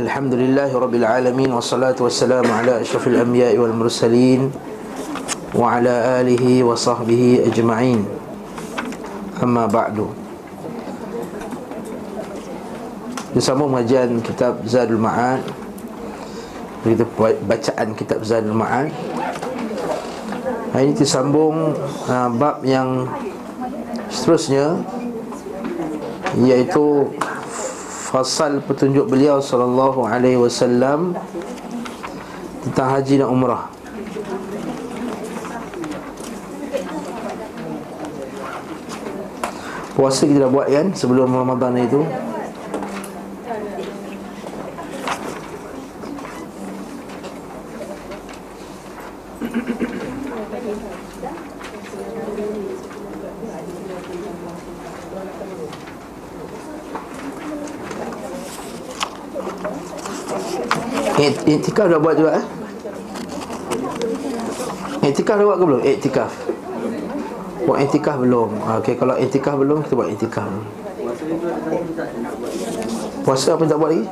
Alhamdulillahi Rabbil Alamin Wassalatu wassalamu ala asyafil anbiya'i wal mursalin Wa ala alihi wa sahbihi ajma'in. Amma ba'du. Kita sama kitab Zadul Ma'an Kita bacaan kitab Zadul Ma'an Hari ini disambung uh, bab yang seterusnya Iaitu Fasal petunjuk beliau Sallallahu alaihi wasallam Tentang haji dan umrah. Puasa kita dah buat kan Sebelum Ramadan itu Iktikaf dah buat juga eh? Iktikaf dah buat ke belum? Iktikaf Buat iktikaf belum Okey, kalau iktikaf belum, kita buat iktikaf Puasa apa tak buat lagi?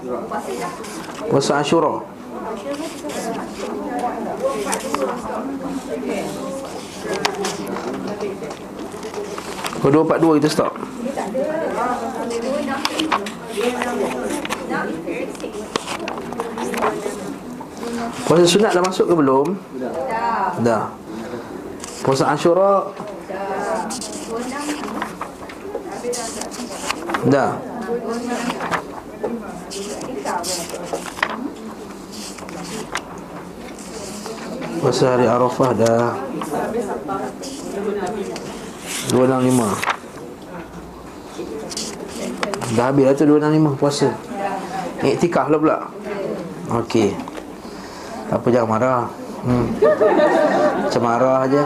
Puasa Ashura Pukul 2.42 kita stop Puasa sunat dah masuk ke belum? Dah Dah. Puasa Ashura? Dah. Puasa hari Arafah dah. 265 Dah habis lah tu 265 puasa. Iktikaf lah pula. Okey Apa jangan marah. Hmm. Macam marah je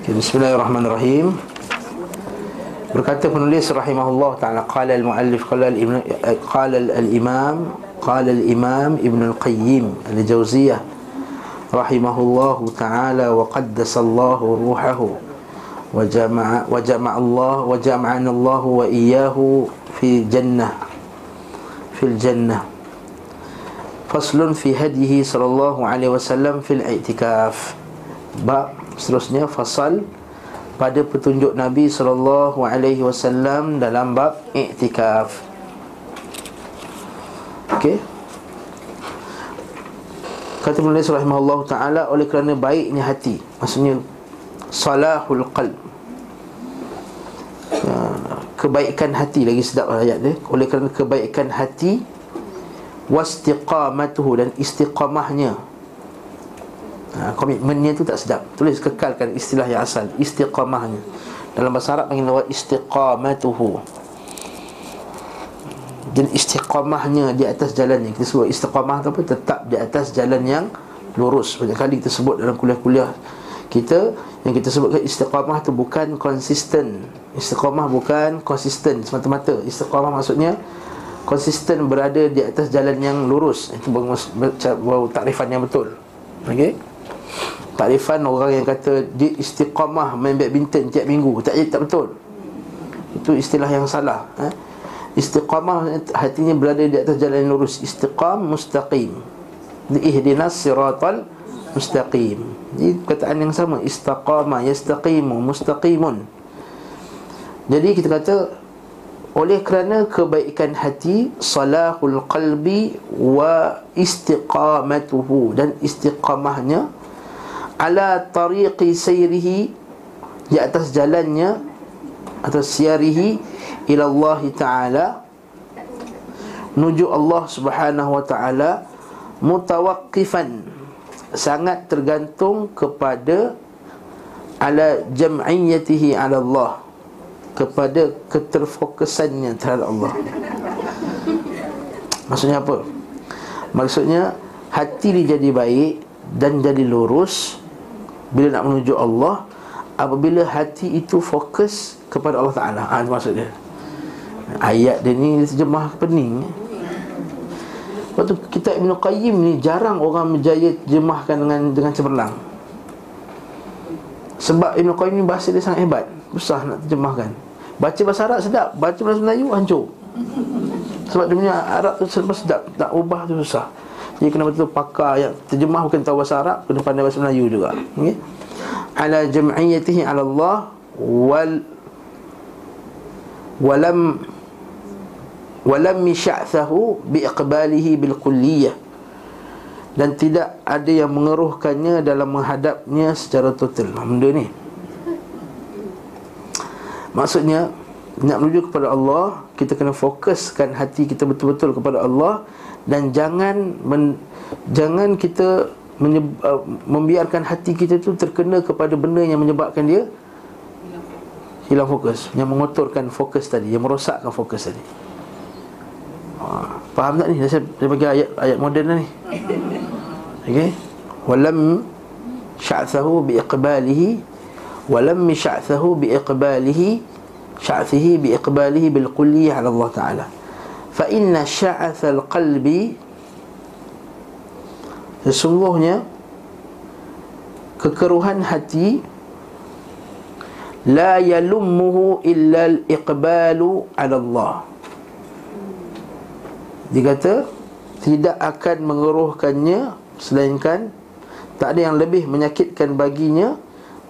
okay, Bismillahirrahmanirrahim. Berkata penulis rahimahullah taala qala al-muallif qala al-imam qala al-imam qala al-imam Ibn al-Qayyim al-Jauziyah rahimahullah taala wa qaddasallahu ruhahu wa jama'a wa jama'a Allah wa jama'ana Allah wa iyyahu fi jannah fil jannah faslun fi hadihi sallallahu alaihi wasallam fil i'tikaf bab seterusnya fasal pada petunjuk Nabi sallallahu alaihi wasallam dalam bab i'tikaf. Okey. Kata penulis rahimahullah taala oleh kerana baiknya hati, maksudnya salahul qalb. Ya, kebaikan hati lagi sedap ayat dia. Oleh kerana kebaikan hati wastiqamatuhu dan istiqamahnya ha, Komitmennya tu tak sedap Tulis kekalkan istilah yang asal Istiqamahnya Dalam bahasa Arab panggil istiqamatuhu Dan istiqamahnya di atas jalannya Kita sebut. Istiqamah tu apa? Tetap di atas jalan yang lurus. Banyak kali kita sebut dalam kuliah-kuliah kita Yang kita sebutkan istiqamah tu bukan konsisten. Istiqamah bukan konsisten semata-mata. Istiqamah maksudnya Konsisten berada di atas jalan yang lurus. Itu baru takrifan yang betul. Okey? Takrifan orang yang kata Dia istiqamah main badminton tiap minggu. Tak, tak betul. Itu istilah yang salah eh? Istiqamah hatinya berada di atas jalan yang lurus. Istiqam mustaqim. Ihdinas siratal mustaqim. Ini perkataan yang sama. Istaqama yastaqimu mustaqimun. Jadi kita kata oleh kerana kebaikan hati salahul qalbi wa istiqamatuhu. Dan istiqamahnya ala tariqi sayrihi di atas jalannya atau siarihi ila Allah taala nuju Allah Subhanahu wa taala mutawaqqifan sangat tergantung kepada ala jam'iyatihi ala Allah kepada keterfokusannya terhadap Allah Maksudnya apa? Maksudnya hati dia jadi baik dan jadi lurus bila nak menuju Allah apabila hati itu fokus kepada Allah Taala. Ha, maksud dia. Ayat dia ni terjemah pening. Waktu kitab Ibn Qayyim ni Jarang orang menjaya jemahkan dengan dengan cemerlang Sebab Ibn Qayyim ni bahasa dia sangat hebat Susah nak terjemahkan Baca bahasa Arab sedap Baca bahasa Melayu hancur Sebab dia punya Arab tu sedap Tak ubah tu susah Jadi kena betul pakar yang terjemah bukan tahu bahasa Arab Kena pandai bahasa Melayu juga okay? Ala jam'iyatihi ala Allah Wal Walam walam sya'thahu biiqbalihi bilkulliyah dan tidak ada yang mengeruhkannya dalam menghadapnya secara total. Benda ni? Maksudnya nak menuju kepada Allah kita kena fokuskan hati kita betul-betul kepada Allah dan jangan men, jangan kita menyeb, uh, membiarkan hati kita tu terkena kepada benda yang menyebabkan dia hilang fokus yang mengotorkan fokus tadi yang merosakkan fokus tadi Ha, faham tak ni? Saya, saya bagi ayat ayat moden ni. Okey. Walam sya'thahu biiqbalihi walam sya'thahu biiqbalihi sya'thihi biiqbalihi bilqulliyah ala Allah Taala. Fa inna sya'ath alqalbi sesungguhnya kekeruhan hati la yalummuhu illa al-iqbalu ala Allah. Dia kata Tidak akan mengeruhkannya Selainkan Tak ada yang lebih menyakitkan baginya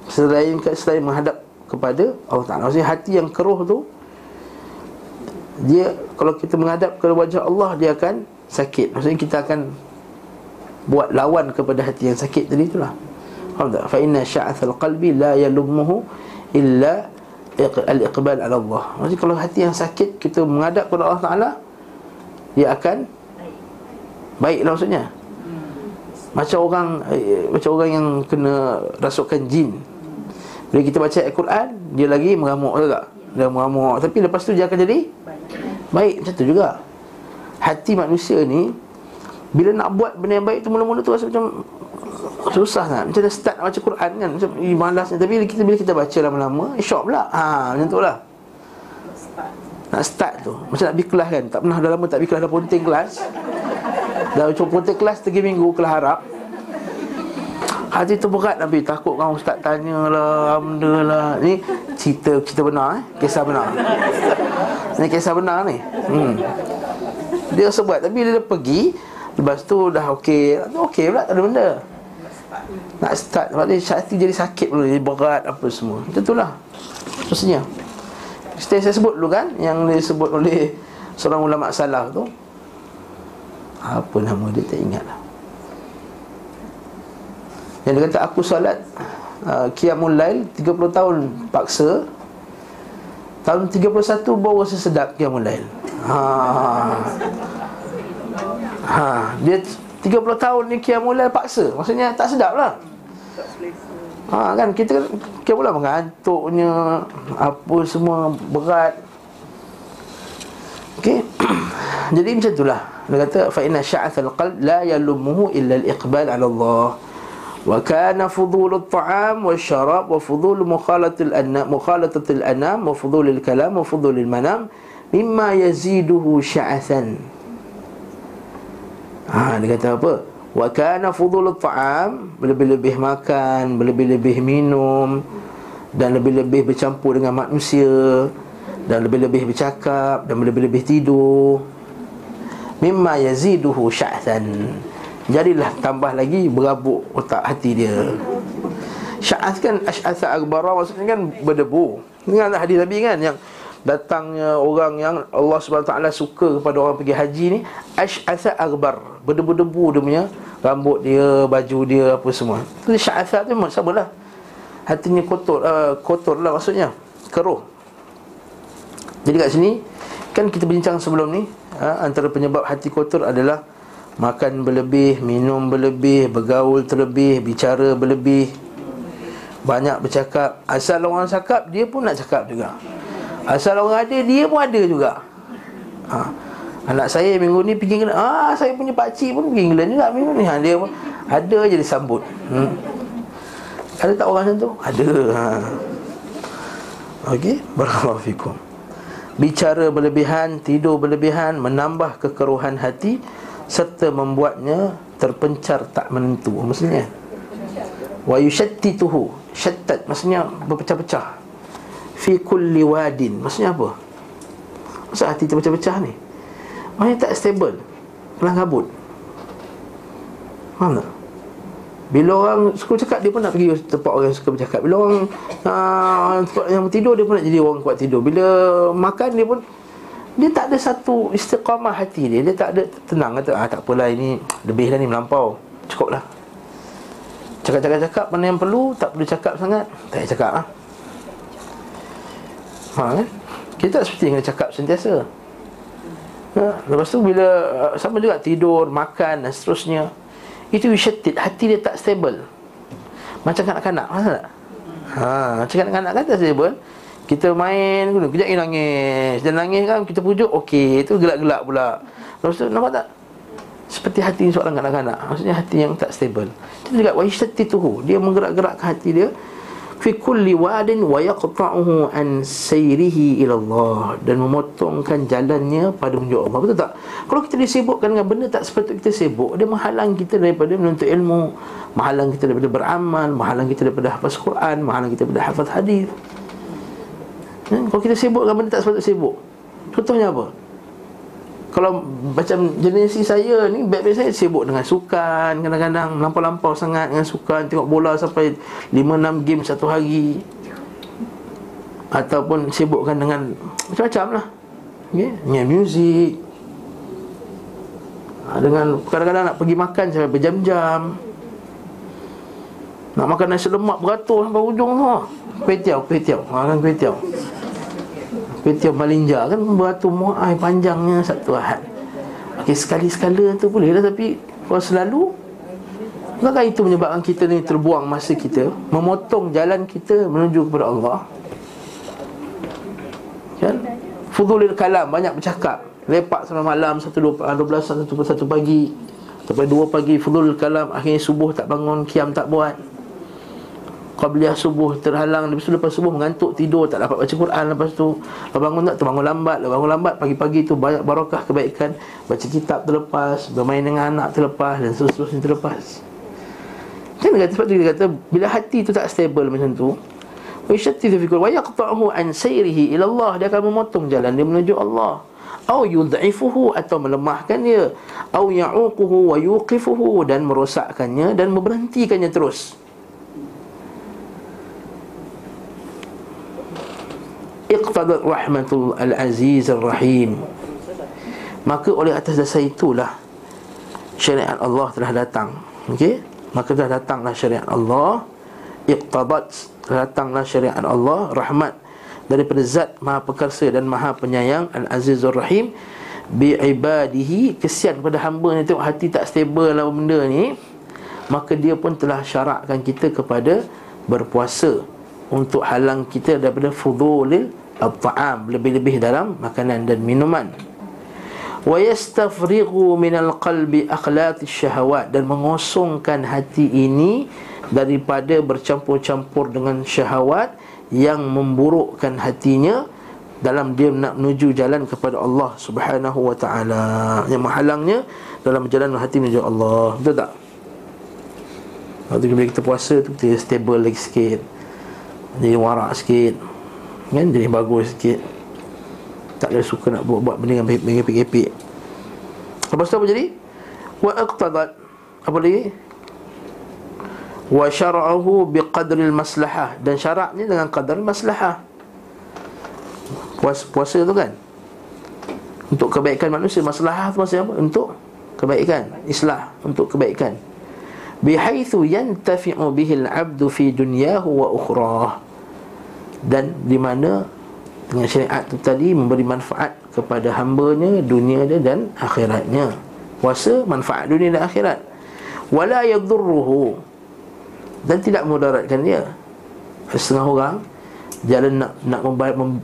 Selainkan selain menghadap kepada Allah Ta'ala Maksudnya hati yang keruh tu Dia Kalau kita menghadap ke wajah Allah Dia akan sakit Maksudnya kita akan Buat lawan kepada hati yang sakit tadi itulah tak? Fa'inna sya'athal qalbi la yalumuhu Illa al-iqbal ala Allah. Maksudnya kalau hati yang sakit Kita menghadap kepada Allah Ta'ala dia akan baiklah maksudnya. Macam orang eh, macam orang yang kena rasukan jin. Bila kita baca Al-Quran dia lagi mengamuk tak dia mengamuk. Tapi lepas tu dia akan jadi baik macam tu juga. Hati manusia ni bila nak buat benda yang baik tu mula-mula tu rasa macam susah kan macam dah start baca Quran kan macam malasnya tapi bila kita bila kita baca lama-lama syok pula. Ha macam tu lah. Nak start tu. Macam nak pergi kelas kan. Tak pernah dah lama tak pergi kelas Dah ponting kelas. Dah cuba ponting kelas Tiga minggu kelas harap. Hati tu berat Nabi Takut kau ustaz tanya lah Benda lah Ni cerita cerita benar eh? Kisah benar. Ni kisah benar ni. Hmm. Dia rasa buat Tapi dia pergi Lepas tu dah okey. Okey pula tak ada benda Nak start dia hati jadi sakit pula Jadi berat apa semua. Macam tu lah. Maksudnya. Setelah saya sebut dulu kan Yang disebut oleh Seorang ulama salah tu. Apa nama dia tak ingat lah. Yang dia kata aku solat uh, Qiyamul Lail 30 tahun paksa. Tahun 31 baru rasa sedap Qiyamul Lail. Ha. ha. Dia 30 tahun ni Qiyamul Lail paksa Maksudnya tak sedap lah Ha kan kita kita pula mengantuknya apa semua berat. Okey. Jadi macam itulah. Dia kata fa inna sya'athal qalb la yalumuhu illa al-iqbal 'ala Allah. Wa kana fudul at-ta'am wa syarab wa fudul mukhalatil anam mukhalatil anam wa fudul al-kalam wa fudul al-manam mimma yaziduhu sya'athan. Ha dia kata apa? Wa kana fudul ta'am Lebih-lebih makan Lebih-lebih minum Dan lebih-lebih bercampur dengan manusia Dan lebih-lebih bercakap Dan lebih-lebih tidur. Mimma yaziduhu sya'than Jadilah tambah lagi Berabuk otak hati dia. Sya'ath kan Ash'atha akbara Maksudnya kan berdebu. Ingatlah hadis Nabi kan Yang datangnya orang yang Allah SWT suka kepada orang pergi haji ni Ash'atha akbar Berdebu-debu dia punya Rambut dia, baju dia, apa semua. Itu sya'atha tu memang sama lah. Hatinya kotor, uh, kotor lah maksudnya. Keruh. Jadi kat sini Kan kita bincang sebelum ni uh, Antara penyebab hati kotor adalah Makan berlebih, minum berlebih Bergaul terlebih, bicara berlebih. Banyak bercakap. Asal orang cakap, dia pun nak cakap juga. Asal orang ada, dia pun ada juga. Ha. Anak saya minggu ni pergi England Ah, saya punya pakcik pun pergi England juga minggu ni. Ha, Dia pun ada je disambut hmm. Ada tak orang macam tu? Ada. Ha. Okey, barakallahu Bicara berlebihan, tidur berlebihan Menambah kekeruhan hati serta membuatnya terpencar tak menentu. Maksudnya wa yushattituhu shattat maksudnya berpecah-pecah. Fi kulli wadin. Maksudnya apa? Maksud hati terpecah-pecah ni maksudnya tak stable kelang kabut faham tak? Bila orang suka cakap dia pun nak pergi tempat orang suka bercakap. Bila orang uh, yang tidur dia pun nak jadi orang kuat tidur. Bila makan dia pun dia tak ada satu istiqamah hati dia. Dia tak ada tenang. Kata ah, Tak apalah ini lebih dah ni melampau. Cukup lah Cakap-cakap-cakap mana yang perlu Tak perlu cakap sangat Tak payah cakap lah. Ha, kan? Kita tak seperti yang cakap sentiasa ha, Lepas tu bila uh, Sama juga tidur, makan dan seterusnya Itu wisyatit Hati dia tak stable. Macam kanak-kanak Masa tak? Ha, macam kanak-kanak kan tak stable. Kita main Kejap ni nangis. Dan nangis kan kita pujuk Okey Itu gelak-gelak pula. Lepas tu nampak tak? Seperti hati seorang kanak-kanak. Maksudnya hati yang tak stable. Itu juga Wahishati tuhu Dia menggerak-gerakkan hati dia fi kulli wadin wa yaqta'uhu an sayrihi ila Allah dan memotongkan jalannya pada menuju Allah betul tak kalau kita disibukkan dengan benda tak sepatutnya kita sibuk dia menghalang kita daripada menuntut ilmu menghalang kita daripada beramal menghalang kita daripada hafaz Quran menghalang kita daripada hafaz hadis Hmm? Kalau kita sibuk dengan benda tak sepatutnya sibuk Contohnya apa? Kalau macam jenis saya ni Baik-baik saya sibuk dengan sukan. Kadang-kadang lampau-lampau sangat dengan sukan. Tengok bola sampai 5-6 game satu hari. Ataupun sibukkan dengan Macam-macam lah? Dengan muzik ha, Dengan kadang-kadang nak pergi makan sampai berjam-jam. Nak makan nasi lemak beratur sampai ujung tu. Kuih tiaw, kuih tiaw. Makan kuih tiaw Kuitiau Malinja kan beratur muai panjangnya satu ahad. Okey sekali-sekala tu boleh lah tapi kalau selalu Maka itu menyebabkan kita ni terbuang masa kita Memotong jalan kita menuju kepada Allah? Kan? Fudulil kalam, banyak bercakap. Lepak sampai malam, satu dua, dua belas, satu, satu pagi. Sampai dua pagi, fudulil kalam Akhirnya subuh tak bangun, kiam tak buat Qabliyah subuh terhalang Lepas tu lepas subuh mengantuk tidur Tak dapat baca Quran Lepas tu bangun tak terbangun lambat Lepas bangun lambat Pagi-pagi tu banyak barakah kebaikan. Baca kitab terlepas Bermain dengan anak terlepas Dan seterusnya terlepas. Kan dia kata Sebab tu dia kata Bila hati tu tak stable macam tu Wa yashattithu fi kulli wa yaqta'uhu an sayrihi ila Allah dia akan memotong jalan dia menuju Allah. Atau yud'ifuhu atau melemahkan dia. Atau ya'uquhu wa yuqifuhu dan merosakkannya dan memberhentikannya terus iqtadat rahmatul al-aziz ar-rahim. Maka oleh atas dasar itulah syariat Allah telah datang. Okey? Maka telah datanglah syariat Allah. Iqtadat datanglah syariat Allah. Rahmat daripada zat maha perkasa dan maha penyayang al-aziz ar-rahim. Bi ibadihi kesian kepada hamba ni tengok hati tak stable lah benda ni. Maka dia pun telah syaratkan kita kepada berpuasa untuk halang kita daripada fudulil at-ta'am lebih-lebih dalam makanan dan minuman. Wa yastafrighu min al-qalbi akhlaq syahawat dan mengosongkan hati ini daripada bercampur-campur dengan syahwat yang memburukkan hatinya dalam dia nak menuju jalan kepada Allah Subhanahu wa taala. Yang menghalangnya dalam jalan hati menuju Allah. Betul tak? Waktu bila kita puasa tu kita stable lagi sikit. Jadi warak sikit kan jadi bagus sikit. Tak ada suka nak buat, buat benda yang mengepik-epik lepas tu apa jadi? Wa iqtadat apa lagi? Wa syara'ahu biqadril maslahah. Dan syaratnya dengan qadar maslahah. Puasa, puasa tu kan? Untuk kebaikan manusia. Maslahah tu maksudnya apa? Untuk kebaikan. Islah. Untuk kebaikan. Bihaitsu yantafi'u bihil 'abdu fi dunyahu wa ukhrah dan di mana dengan syariat itu tadi memberi manfaat kepada hambanya dunia dia dan akhiratnya. Puasa manfaat dunia dan akhirat. Wala yadhurruhu dan tidak mudaratkan dia. Setengah orang jalan nak nak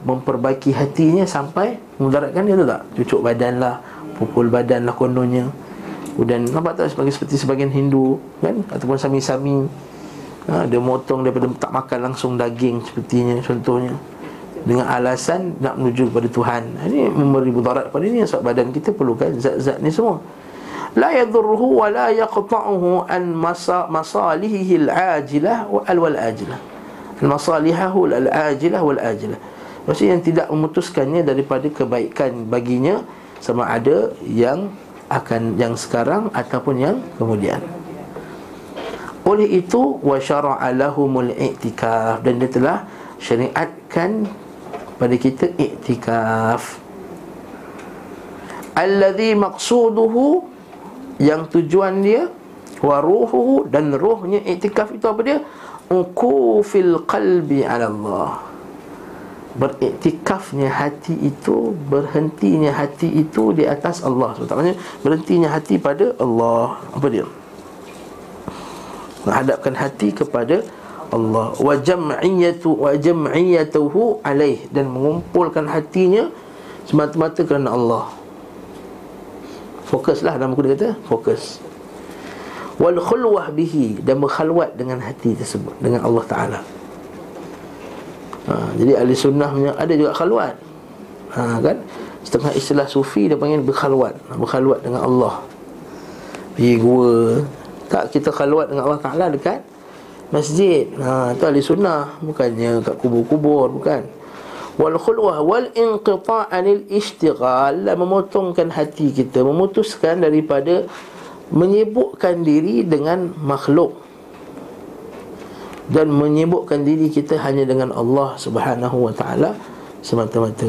memperbaiki hatinya sampai mudaratkan dia tu tak? Cucuk badan lah pukul badan lah kononnya. Dan nampak tak sebagai seperti sebagian Hindu kan? Ataupun sami-sami ha, Dia motong daripada tak makan langsung daging Sepertinya contohnya. Dengan alasan nak menuju kepada Tuhan. Ini memberi mudarat pada ini Sebab badan kita perlukan zat-zat ni semua. La yadhurruhu wa la yaqta'uhu an masalihihi al-ajilah wal ajilah al-masalihahu al-ajilah wal ajilah maksudnya yang tidak memutuskannya daripada kebaikan baginya sama ada yang akan yang sekarang ataupun yang kemudian oleh itu wa syara'a lahumul i'tikaf. Dan dia telah syariatkan pada kita i'tikaf. Alladhi maqsuduhu yang tujuan dia wa ruhuhu dan rohnya iktikaf itu apa dia? Uqufil qalbi ala Allah beriktikafnya hati itu berhentinya hati itu di atas Allah maksudnya berhentinya hati pada Allah. Apa dia menghadapkan hati kepada Allah. Wa jam'iyatu wa jam'iyatuhu alaih. Dan mengumpulkan hatinya semata-mata kerana Allah. Fokuslah nama aku dia kata Fokus. Wal khulwah bihi. Dan berkhalwat dengan hati tersebut Dengan Allah Ta'ala. Ha, Jadi ahli sunnah punya Ada juga khalwat. Ha, kan? Setengah istilah sufi Dia panggil berkhalwat. Berkhalwat dengan Allah. Pergi gua Tak kita khalwat dengan Allah Ta'ala dekat Masjid. Ha, Itu ahli sunnah Bukannya kat kubur-kubur Bukan. Wal khulwah wal inqita' anil ishtighal memotongkan hati kita memutuskan daripada menyibukkan diri dengan makhluk. Dan menyibukkan diri kita hanya dengan Allah Subhanahu wa taala semata-mata.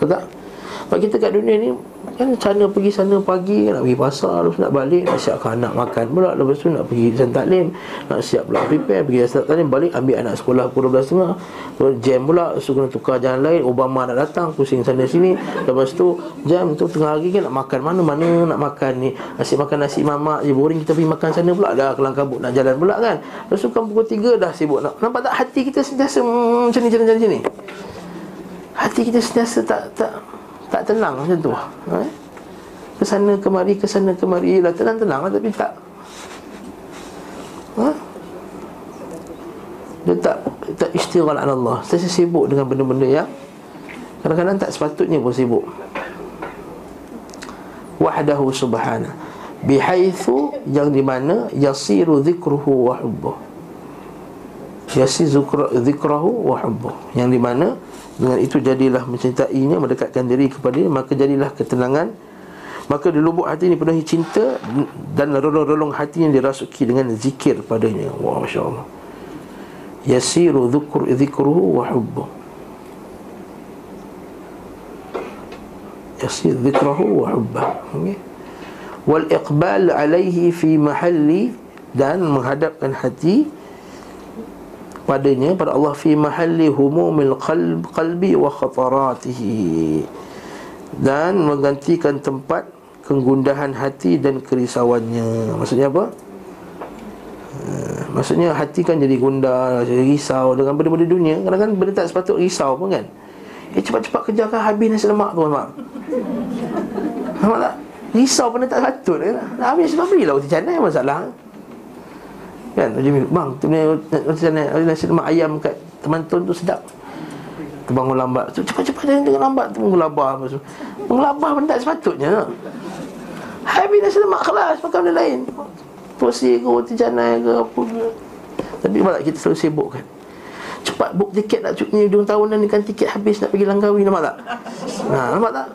Kata, Sebab kita kat dunia ni Kan cara pergi sana pagi Nak pergi pasar Lepas nak balik Nak siapkan anak makan pula. Lepas tu nak pergi San Taklim Nak siap pula prepare Pergi San Taklim Balik ambil anak sekolah Pukul 12.30 Lepas jam pula So kena tukar jalan lain Obama nak datang Pusing sana sini. Lepas tu Jam tu tengah hari kan Nak makan mana-mana Nak makan ni? Asyik makan nasi mamak je Boring kita pergi makan sana pula. Dah kelang kabut Nak jalan pula kan. Lepas tu kan pukul 3 Dah sibuk nak. Nampak tak hati kita sentiasa hmm, Macam ni macam ni? Hati kita sentiasa tak tak tak tenang macam tu. Eh? Ke sana kemari, ke sana kemari. Yelah tenang-tenang lah tapi tak. Ha? Dia tak tak istighal ala Allah. Saya sibuk dengan benda-benda yang Kadang-kadang tak sepatutnya pun sibuk. Wahdahu subhana. Bihaithu yang di mana Yasiru zikruhu wa hubbuh. Yasiru zikruhu wa hubbuh. Yang di mana dengan itu jadilah mencintainya Mendekatkan diri kepada dia Maka jadilah ketenangan. Maka di lubuk hati ini penuhi cinta Dan relung-relung hati yang dirasuki dengan zikir padanya. Wah Masya Allah Yasiru dhukur dhikruhu wa hubbu Yasir dhikruhu wa hubba okay. Wal iqbal alaihi fi mahalli Dan menghadapkan hati padanya pada Allah fi mahalli humumil qalb qalbi wa khataratihi. Dan menggantikan tempat kegundahan hati dan kerisauannya. Maksudnya apa? Uh, maksudnya hati kan jadi gundah jadi risau dengan benda-benda dunia. Kadang-kadang benda tak sepatut risau pun kan? Eh cepat-cepat kerjakan habis nasi lemak tu mak nampak tak? Risau benda tak sepatut kan habis sebab berilah uti canai masalah Kan Bang tu ni macam mana nasi lemak ayam kat teman tuan tu sedap. Tu bangun lambat. Tu cepat-cepat jangan jangan lambat tu mengelabah apa tu. Mengelabah benda sepatutnya. Habis nasi lemak kelas makan benda lain. Posi ke roti canai ke apa ke. Tapi malah kita selalu sibuk kan. Cepat book tiket nak cuti hujung tahunan ni kan tiket habis nak pergi Langkawi nampak tak? Ha, nampak tak?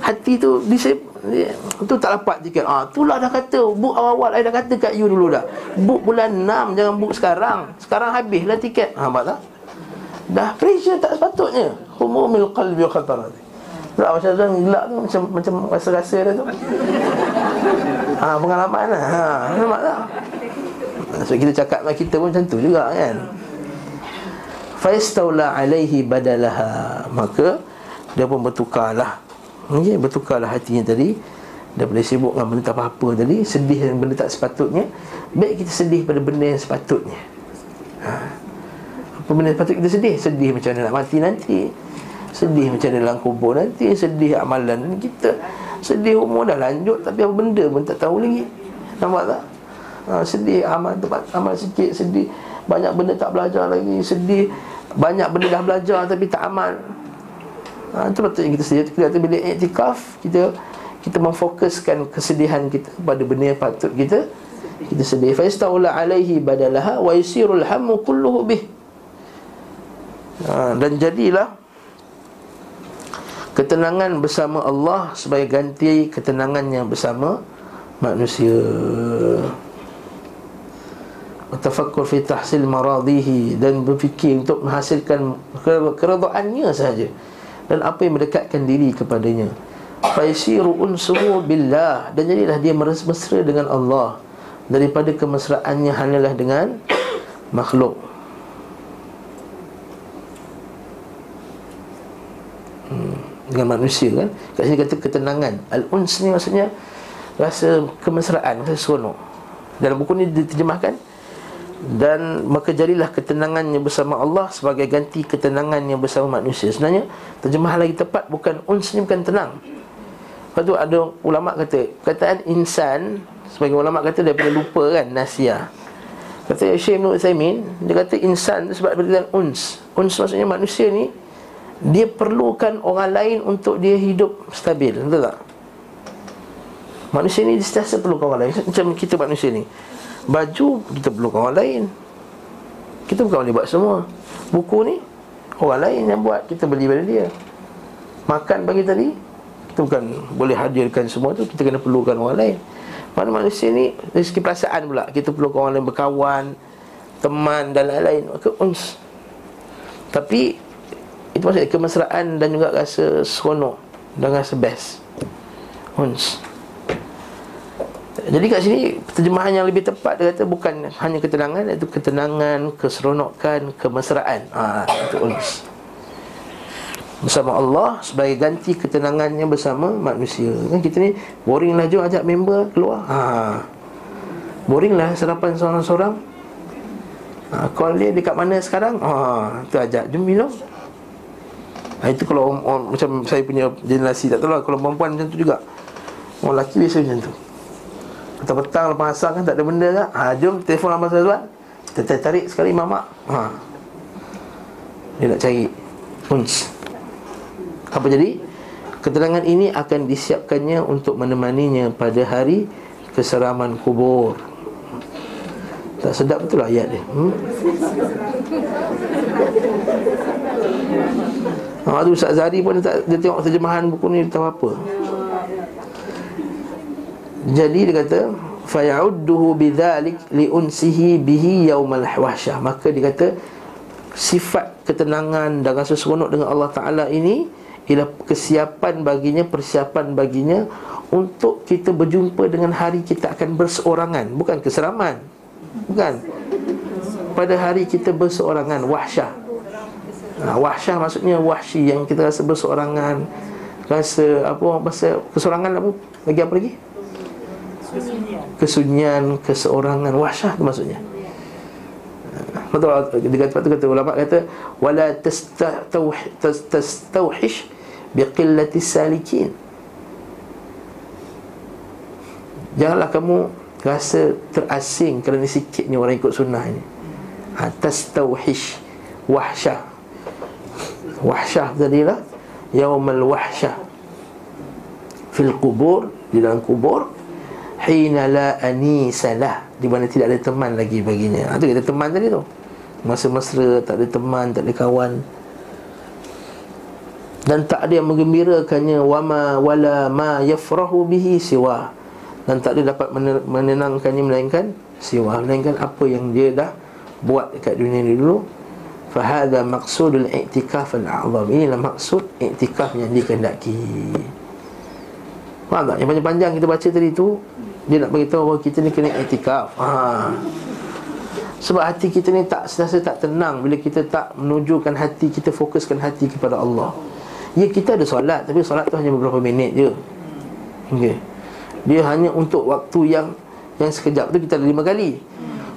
Hati tu disip Tu tak dapat tiket. Ah, itulah dah kata Book awal-awal Saya dah kata kat you dulu dah. Book bulan 6 Jangan book sekarang. Sekarang habislah tiket. Ha, nampak tak? Dah pressure tak sepatutnya. Humumil qalbi wa khatarat Tak macam tu gelak tu Macam macam rasa-rasa dah tu. Ha, pengalaman lah. Ha, Nampak tak? So kita cakap kita pun macam tu juga kan. Faistawla alaihi badalaha. Maka Dia pun bertukarlah okay, Bertukarlah hatinya tadi. Daripada sibuk dengan benda tak apa-apa tadi Sedih dengan benda tak sepatutnya Baik kita sedih pada benda yang sepatutnya. Ha. Apa benda yang sepatut kita sedih? Sedih macam mana nak mati nanti? Sedih macam mana dalam kubur nanti? Sedih amalan kita? Sedih umur dah lanjut Tapi apa benda pun tak tahu lagi. Nampak tak? Ha, sedih amal tempat amal sikit Sedih. Banyak benda tak belajar lagi Sedih. Banyak benda dah belajar Tapi tak amal ha, Itu patutnya kita sedia. Kita bila iktikaf Kita kita memfokuskan kesedihan kita pada benda yang patut kita kita sedih. Fa istaula alaihi badalaha wa yasirul hammu kulluhu bih. Ha, dan jadilah ketenangan bersama Allah sebagai ganti ketenangan yang bersama manusia. Tafakkur fi tahsil maradihi dan berfikir untuk menghasilkan keredaannya sahaja dan apa yang mendekatkan diri kepadanya. Faisiru unsuhu billah. Dan jadilah dia mesra dengan Allah. Daripada kemesraannya hanyalah dengan makhluk. Hmm, Dengan manusia kan? Kat sini kata ketenangan. Al-uns ni maksudnya Rasa kemesraan, rasa seronok. Dalam buku ni diterjemahkan dan maka jadilah ketenangannya bersama Allah sebagai ganti ketenangannya bersama manusia. Sebenarnya terjemahan lagi tepat bukan uns ni bukan tenang. Lepas tu ada ulama kata Kataan insan Sebagai ulama kata daripada lupa kan Nasia Kata Syekh Ibn Uthaymin Dia kata insan sebab berkaitan uns Uns maksudnya manusia ni Dia perlukan orang lain untuk dia hidup stabil Betul tak? Manusia ni sentiasa perlukan orang lain Macam kita manusia ni Baju kita perlukan orang lain. Kita bukan boleh buat semua. Buku ni Orang lain yang buat. Kita beli pada dia. Makan pagi tadi kita bukan boleh hadirkan semua tu. Kita kena perlukan orang lain. Mana manusia ni segi perasaan pula. Kita perlukan orang lain berkawan Teman dan lain-lain. Uns Tapi Itu maksudnya kemesraan dan juga rasa seronok Dan rasa best. Uns jadi kat sini terjemahan yang lebih tepat dia kata bukan hanya ketenangan iaitu ketenangan, keseronokan, kemesraan. Ha, itu uns bersama Allah sebagai ganti ketenangannya bersama manusia. Kan kita ni boring lah jom ajak member keluar. Ha. Boring lah sarapan seorang-seorang. Ha, call dia dekat mana sekarang? Ha, tu ajak jom minum. Ha, itu kalau om, om, macam saya punya generasi tak tahu lah kalau perempuan macam tu juga. Orang lelaki biasa macam tu. Petang-petang lepas asal kan tak ada benda kan? Ha, jom telefon lama saya Kita tarik sekali mamak. Ha. Dia nak cari. Uns. Apa jadi? Keterangan ini akan disiapkannya untuk menemaninya pada hari keseraman kubur. Tak sedap betul lah ayat dia. Hmm? Ha, tu Ustaz Zahri pun dia, tak, dia tengok terjemahan buku ni tahu apa. Jadi dia kata faya'udduhu bidzalik liunsihi bihi yaumal wahsyah. Maka dia kata sifat ketenangan dan rasa seronok dengan Allah Taala ini ialah kesiapan baginya persiapan baginya untuk kita berjumpa dengan hari kita akan berseorangan. Bukan keseraman. Bukan. Pada hari kita berseorangan wahsyah. Ha, wahsyah maksudnya wahsy yang kita rasa berseorangan rasa apa bahasa keseorangan apa? Lagi apa lagi kesunyian. Keseorangan. Wahsyah itu maksudnya. Betul dia kata, kata ulama kata wala tastauhish tastauhish biqillati salikin. Janganlah kamu rasa terasing kerana sikitnya orang ikut sunnah ini Atas tauhish Wahsyah. Wahsyah tadilah Yawmal wahsyah. Fil kubur Di dalam kubur Hina la anisalah. Di mana tidak ada teman lagi baginya. Itu kita teman tadi tu. Masa mesra tak ada teman, tak ada kawan. Dan tak ada yang menggembirakannya. Wama wala ma yafrahu bihi siwa. Dan tak ada dapat menenangkannya melainkan siwa. Melainkan apa yang dia dah buat dekat dunia ni dulu. Fa hadha maqsudul i'tikaf al-a'zam inilah maksud i'tikaf yang dikehendaki Faham tak? Yang panjang-panjang kita baca tadi tu Dia nak beritahu bahawa kita ni kena iktikaf ha. Sebab hati kita ni tak Senasa tak tenang Bila kita tak menunjukkan hati Kita fokuskan hati kepada Allah. Ya kita ada solat Tapi solat tu hanya beberapa minit je. Okay. Dia hanya untuk waktu yang Yang sekejap tu kita ada lima kali.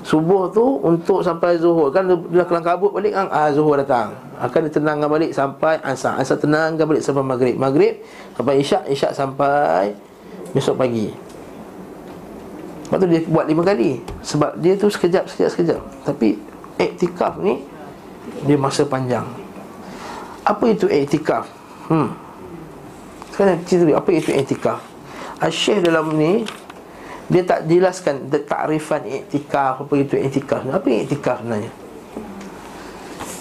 Subuh tu untuk sampai zuhur. Kan dia dah kelang kabut balik kan ah, Zuhur datang. Akan ditenangkan balik sampai asar. Asar tenangkan balik sampai maghrib. Maghrib sampai isyak Isyak sampai besok pagi Lepas tu dia buat lima kali Sebab dia tu sekejap, sekejap, sekejap Tapi iktikaf ni Dia masa panjang Apa itu iktikaf? Hmm. Sekarang cerita apa itu etika? Syekh dalam ni dia tak jelaskan takrifan iktikaf apa itu iktikaf. Apa iktikaf sebenarnya?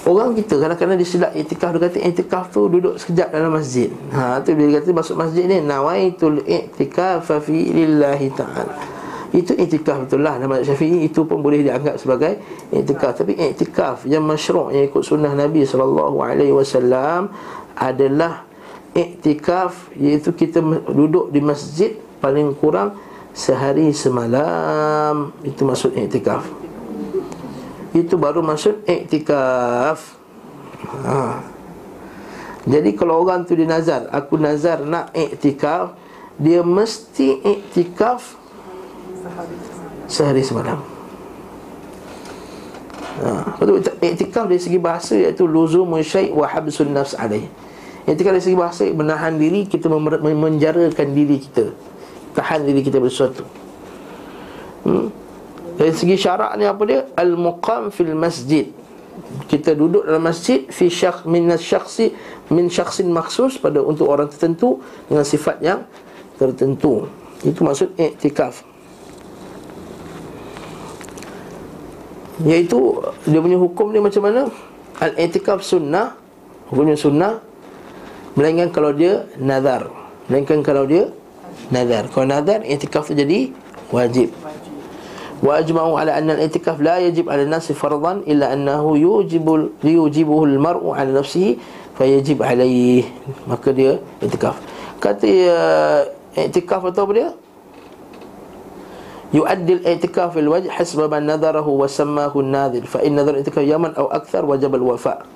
Orang kita kadang-kadang disilap iktikaf Dia kata iktikaf tu duduk sekejap dalam masjid Ha tu dia kata masuk masjid ni Nawaitul iktikaf lillahi ta'ala Itu iktikaf betul lah. Nama syafi'i itu pun boleh dianggap sebagai iktikaf Tapi iktikaf yang masyru' yang ikut sunnah Nabi SAW Adalah iktikaf Iaitu kita duduk di masjid paling kurang sehari semalam. Itu maksud iktikaf itu baru maksud iktikaf ha. Jadi kalau orang tu dia nazar Aku nazar nak iktikaf Dia mesti iktikaf Sehari semalam ha. Iktikaf dari segi bahasa Iaitu luzumu syait wa habsun nafs alaih Iktikaf dari segi bahasa Menahan diri Kita memenjarakan diri kita Tahan diri kita bersuatu hmm? Dari segi syarak ni apa dia? Al-muqam fil masjid Kita duduk dalam masjid Fi syakh min syakhsi Min syakhsin maksus pada untuk orang tertentu Dengan sifat yang tertentu Itu maksud iktikaf Iaitu dia punya hukum dia macam mana? Al-i'tikaf sunnah, hukumnya sunnah melainkan kalau dia nazar. Melainkan kalau dia nazar. Kalau nazar i'tikaf tu jadi wajib. Wa ajma'u ala anna al-i'tikaf la yajib ala nasi fardhan illa annahu yujibul yujibuhu al-mar'u ala nafsihi fayajib alaih. Maka dia i'tikaf. Kata uh, i'tikaf atau apa dia? يؤدي الاعتكاف الوجه حسب ما نذره وسماه الناذر فإن نذر الاعتكاف يوما أو أكثر وجب الوفاء.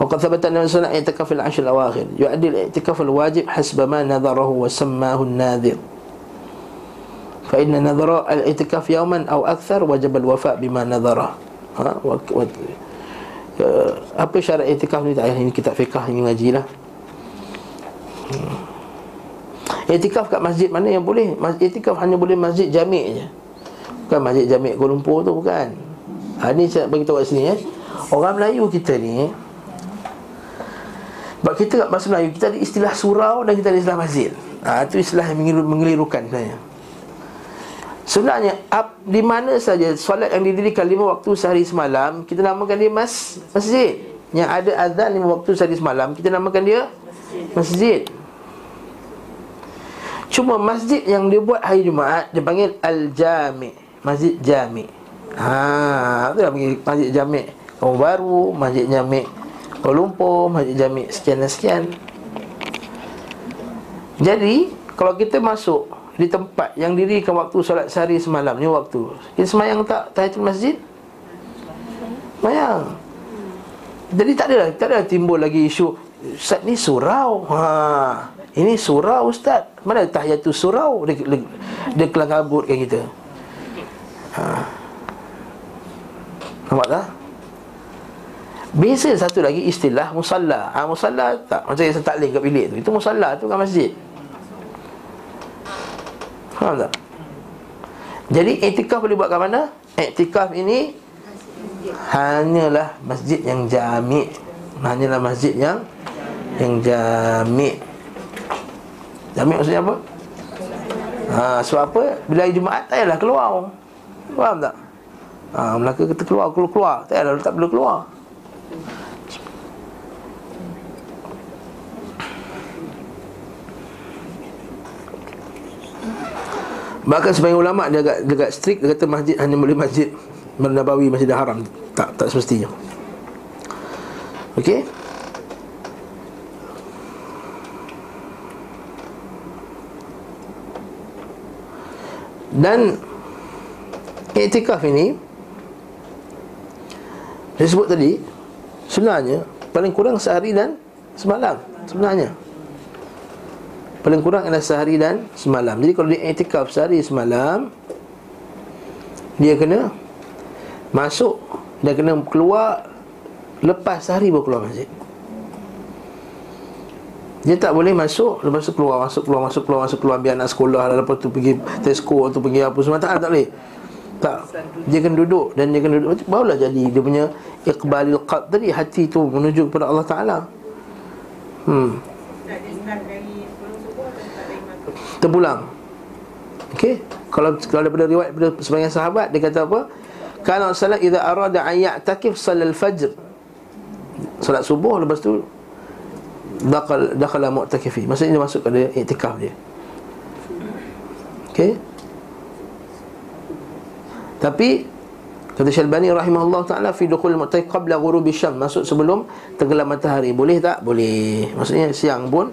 وقد ثبت أن الإنسان اعتكف في العشر الأواخر. يؤدي الاعتكاف الواجب حسب ما نذره وسماه الناذر. inna nadhara al-i'tikaf yawman aw akthar wajib al-wafa' bima nadhara ha wa, wa, uh, apa syarat i'tikaf ni? Tak ini kitab fiqh ni hmm. I'tikaf kat masjid mana yang boleh? I'tikaf hanya boleh masjid jami' je. Bukan masjid jami' Kuala Lumpur tu bukan. Ha, ni saya bagi tahu kat sini eh. Orang Melayu kita ni sebab kita kat bahasa Melayu Kita ada istilah surau dan kita ada istilah masjid. Ha, Itu istilah yang mengelirukan sebenarnya Sebenarnya ap, di mana saja solat yang didirikan lima waktu sehari semalam kita namakan dia mas masjid. Yang ada azan lima waktu sehari semalam kita namakan dia masjid. Cuma masjid yang dia buat hari Jumaat dia panggil al-jami, masjid jami. Ha, tu dah panggil masjid jami. Kampung Baru, masjid jami. Kuala Lumpur, masjid jami sekian dan sekian. Jadi, kalau kita masuk di tempat yang dirikan waktu solat sehari semalam ni waktu. Kita semayang tak tahiyatul masjid? Semayang. Jadi tak ada tak ada timbul lagi isu Ustaz ni surau. Ha. Ini surau ustaz. Mana tahiyatul surau dia dia, dia kelang kabut kan kita. Ha. Nampak tak? Biasa satu lagi istilah musalla. Ha, musalla tak macam yang saya taklim kat bilik tu. Itu musalla tu kan masjid. Faham tak? Jadi etikaf boleh buat kat mana? Etikaf ini Hanyalah masjid yang jami' Hanyalah masjid yang Yang jami' Jami' maksudnya apa? Ha, sebab apa? Bila hari Jumaat tak payahlah keluar Faham tak? Ha, Melaka kita keluar, keluar, keluar Tak payahlah, tak perlu keluar Bahkan sebagian ulama dia agak, agak strict Dia kata masjid hanya boleh masjid Nabawi, masjid haram Tak tak semestinya Okey Dan Iktikaf ini Saya sebut tadi Sebenarnya Paling kurang sehari dan Semalam Sebenarnya. Paling kurang adalah sehari dan semalam. Jadi kalau dia etikaf sehari semalam Dia kena Masuk Dia kena keluar Lepas sehari baru keluar masjid Dia tak boleh masuk Lepas tu keluar Masuk keluar Masuk keluar Masuk keluar Biar anak sekolah Lepas tu pergi Tesco Atau pergi apa semua. Tak tak boleh. Tak. Dia kena duduk Dan dia kena duduk. Barulah jadi Dia punya Iqbalil qad tadi Hati tu menuju kepada Allah Ta'ala. Hmm. Terpulang. Okey. Kalau kalau daripada riwayat daripada sebagian sahabat Dia kata apa? Kana salat idza arada an ya'takif salal fajr Salat subuh lepas tu Dakal, dakala mu'takifi. Maksudnya masuk dia iktikaf dia. Okey? Tapi Kata Syalbani rahimahullah ta'ala Fi dukul mu'taif qabla ghurubi syam. Masuk sebelum tenggelam matahari. Boleh tak? Boleh. Maksudnya siang pun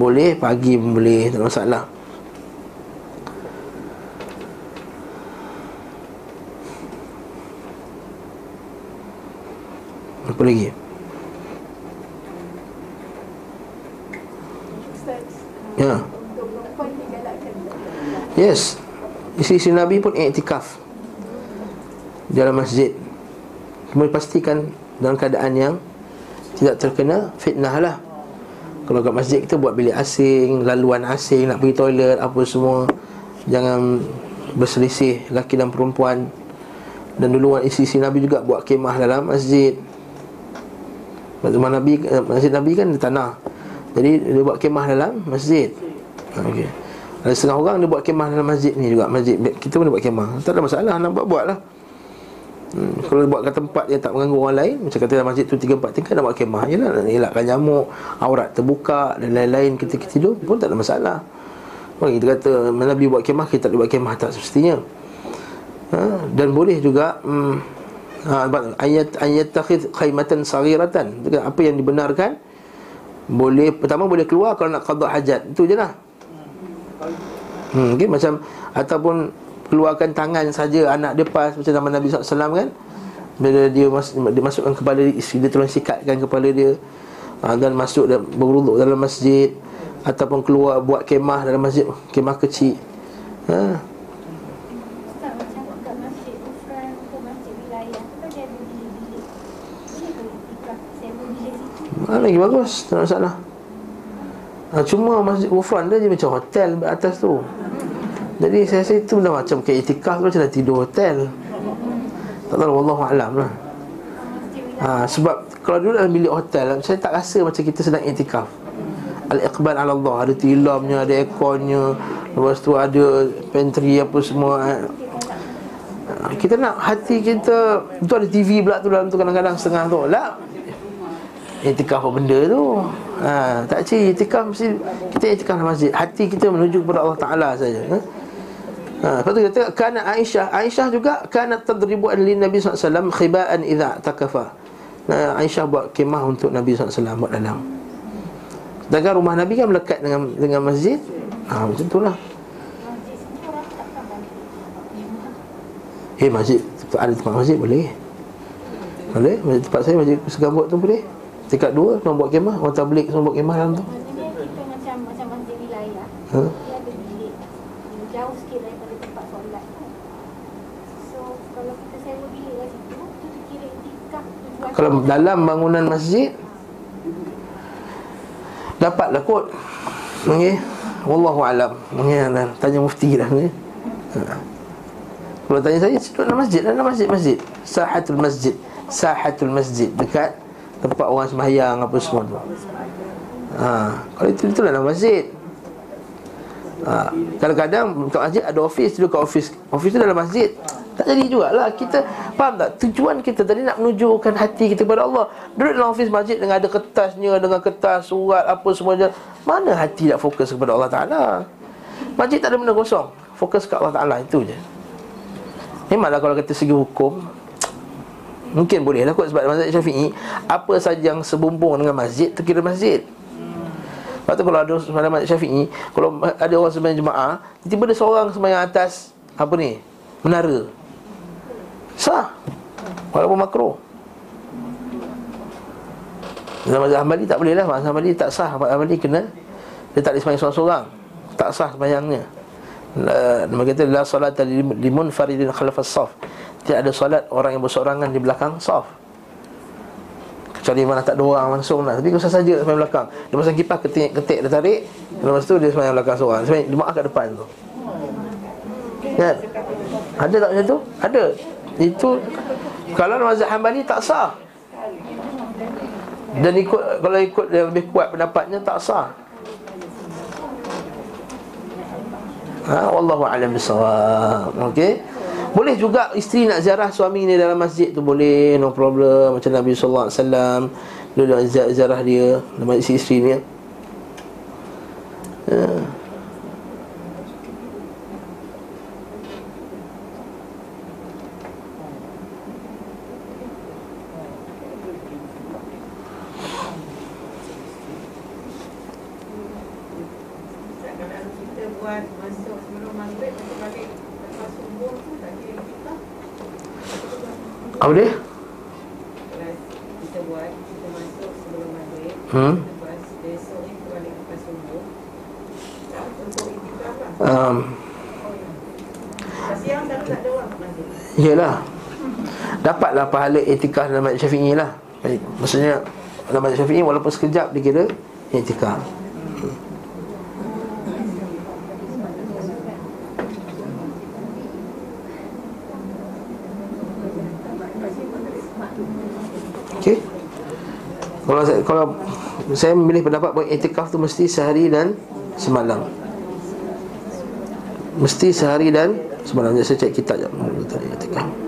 Boleh Pagi pun boleh. Tak masalah. Apa lagi? Ya. Yes. Isi-isi Nabi pun iktikaf dalam masjid. Kemudian pastikan dalam keadaan yang Tidak terkena fitnah lah. Kalau kat masjid kita buat bilik asing Laluan asing, nak pergi toilet Apa semua Jangan berselisih laki dan perempuan. Dan dulu isi-isi Nabi juga buat kemah dalam masjid. Zaman Nabi, eh, masjid Nabi kan di tanah Jadi dia buat kemah dalam masjid. Okay. Ada setengah orang dia buat kemah dalam masjid ni juga. Masjid kita pun dia buat kemah Tak ada masalah nak buat-buat lah. Hmm, kalau buat ke tempat yang tak mengganggu orang lain Macam kata masjid tu 3-4 tingkat nak buat kemah Yalah nak elakkan nyamuk Aurat terbuka dan lain-lain ketika tidur pun tak ada masalah. Orang kita kata Nabi buat kemah kita tak buat kemah tak semestinya. Ha? Dan boleh juga hmm, ha, Ayat ayat takhid khaymatan saghiratan. Apa yang dibenarkan Boleh Pertama boleh keluar kalau nak qadha hajat. Itu je lah. Hmm, okay, Macam Ataupun keluarkan tangan saja anak dia pas macam zaman Nabi SAW kan. Bila dia, mas, dia masukkan kepala dia isteri dia tolong sikatkan kepala dia. Ha, dan masuk dan berwuduk dalam masjid. Ataupun keluar buat kemah dalam masjid kemah kecil. Ha. Ha, lagi bagus, tak masalah ha, Cuma masjid Ufran dia je macam hotel atas tu jadi saya rasa itu dah macam kayak itikaf macam dah tidur hotel. Tak tahu wallahu alam lah. Ha, sebab kalau dulu dalam bilik hotel saya tak rasa macam kita sedang itikaf. Al-iqbal ala Allah Ada tilamnya, ada airconnya Lepas tu ada pantry apa semua ha, Kita nak hati kita Itu ada TV pula tu dalam tu kadang-kadang setengah tu Lah Itikaf apa benda tu. Ha, Tak cik, itikaf mesti Kita itikaf dalam masjid. Hati kita menuju kepada Allah Ta'ala saja ha? Ha, lepas tu tengok Kana Aisyah. Aisyah juga Kana tadribu an Nabi SAW Khiba'an idha takafa. Nah, Aisyah buat kemah untuk Nabi SAW Buat dalam Sedangkan rumah Nabi kan melekat dengan dengan masjid. Ha, Macam tu lah. Eh masjid Ada tempat masjid boleh? Boleh? Masjid tempat saya Masjid Segambut tu boleh Tingkat dua Orang buat kemah Orang tablik Semua buat kemah dalam tu? Macam Macam masjid wilayah ha? Kalau dalam bangunan masjid Dapatlah kot. Okey? Wallahu alam. Okey tanya mufti lah ni. Ha. Kalau tanya saya Duduk dalam masjid Dalam masjid-masjid Sahatul masjid. Sahatul masjid. Dekat Tempat orang sembahyang Apa semua tu. Ha. Kalau itu Itu dalam masjid. Ha. Kadang-kadang Dekat masjid ada office Duduk kat office Office tu dalam masjid. Tak jadi jugalah. Kita Faham tak? Tujuan kita tadi nak menunjukkan hati kita kepada Allah. Duduk dalam ofis masjid dengan ada kertasnya Dengan kertas, surat, apa semua je. Mana hati nak fokus kepada Allah Ta'ala? Masjid tak ada benda kosong. Fokus ke Allah Ta'ala, itu je. Memanglah kalau kata segi hukum Mungkin boleh lah kot sebab mazhab syafi'i Apa saja yang sebumbung dengan masjid Itu kira masjid. Lepas tu kalau ada sembahyang mazhab syafi'i Kalau ada orang sembahyang jemaah Tiba-tiba ada seorang sembahyang atas Apa ni? Menara. Sah. Walaupun makro Dalam mazhab Hanbali tak boleh lah Mazhab Hanbali tak sah. Mazhab Hanbali kena Dia tak boleh semayang seorang-seorang. Tak sah semayangnya. Nama kata La salat limun faridin khalafas saf Tiada ada solat orang yang bersorangan di belakang saf Kecuali mana tak ada orang langsung lah Tapi usah saja semayang belakang. Dia pasang kipas ketik-ketik dia tarik Lepas tu dia semayang belakang seorang. Semayang dia kat depan tu. Kan? Ada tak macam tu? Ada. Itu Kalau mazhab Hanbali tak sah. Dan ikut Kalau ikut yang lebih kuat pendapatnya tak sah. Ha, Wallahu'alam bisawab Okey? Boleh juga isteri nak ziarah suami ni dalam masjid tu boleh no problem macam Nabi wasallam dia nak ziarah dia dalam isteri ni. Ya. Apa dia? Kita buat, kita masuk sebelum maghrib. Hmm? Um, Yelah. Dapatlah pahala etikaf dalam Syafi'i lah. Maksudnya Dalam Syafi'i walaupun sekejap dia kira Etikaf Kalau saya, kalau saya memilih pendapat bahawa etikaf tu mesti sehari dan semalam. Mesti sehari dan semalam. Jadi saya cek kitab jap. Etikaf.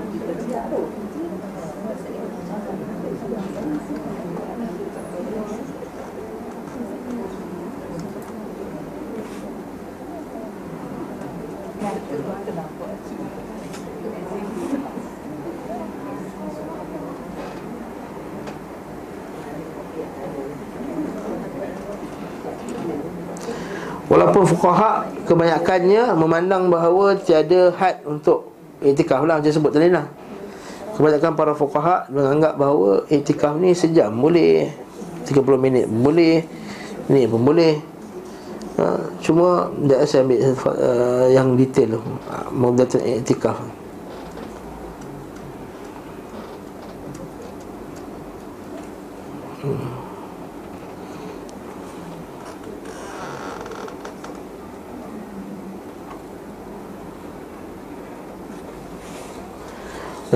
Walaupun fuqaha kebanyakannya memandang bahawa tiada had untuk iktikaf lah macam sebut tadi lah. Kebanyakan para fuqaha menganggap bahawa iktikaf ni sejam boleh 30 minit boleh ni pun boleh ha, cuma dia saya ambil uh, yang detail uh, muddat iktikaf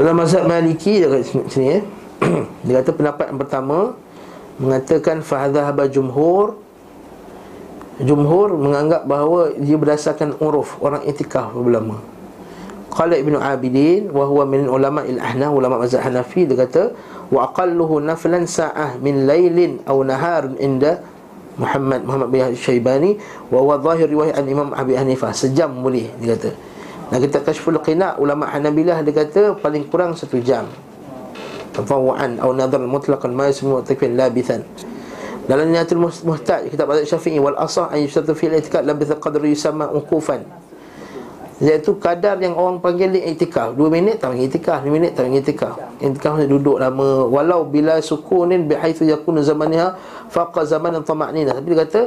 Dalam mazhab Maliki dia kata sini eh. dia kata pendapat yang pertama mengatakan fahadhahaba jumhur jumhur menganggap bahawa dia berdasarkan uruf orang itikaf ulama. Qala Ibnu Abidin wa huwa min ulama al-Ahnaf ulama mazhab Hanafi dia kata wa aqalluhu naflan sa'ah min lailin aw nahar inda Muhammad Muhammad bin Syaibani wa huwa zahir riwayat an Imam Abi Hanifah sejam boleh dia kata. Dan kita kashful qina ulama Hanabilah dia kata paling kurang satu jam. Tafawu'an atau nadhar mutlaqan ma yasmu takfin labithan. Dalam niatul muhtaj kita baca Syafi'i wal asah ay yusatu fil i'tikad labith qadru yusamma uqufan. Iaitu kadar yang orang panggil di i'tikaf 2 minit tak panggil i'tikaf 2 minit tak panggil i'tikaf I'tikaf ni duduk lama Walau bila sukunin bihaithu yakunu zamaniha Faqa zaman tama'nina Tapi dia kata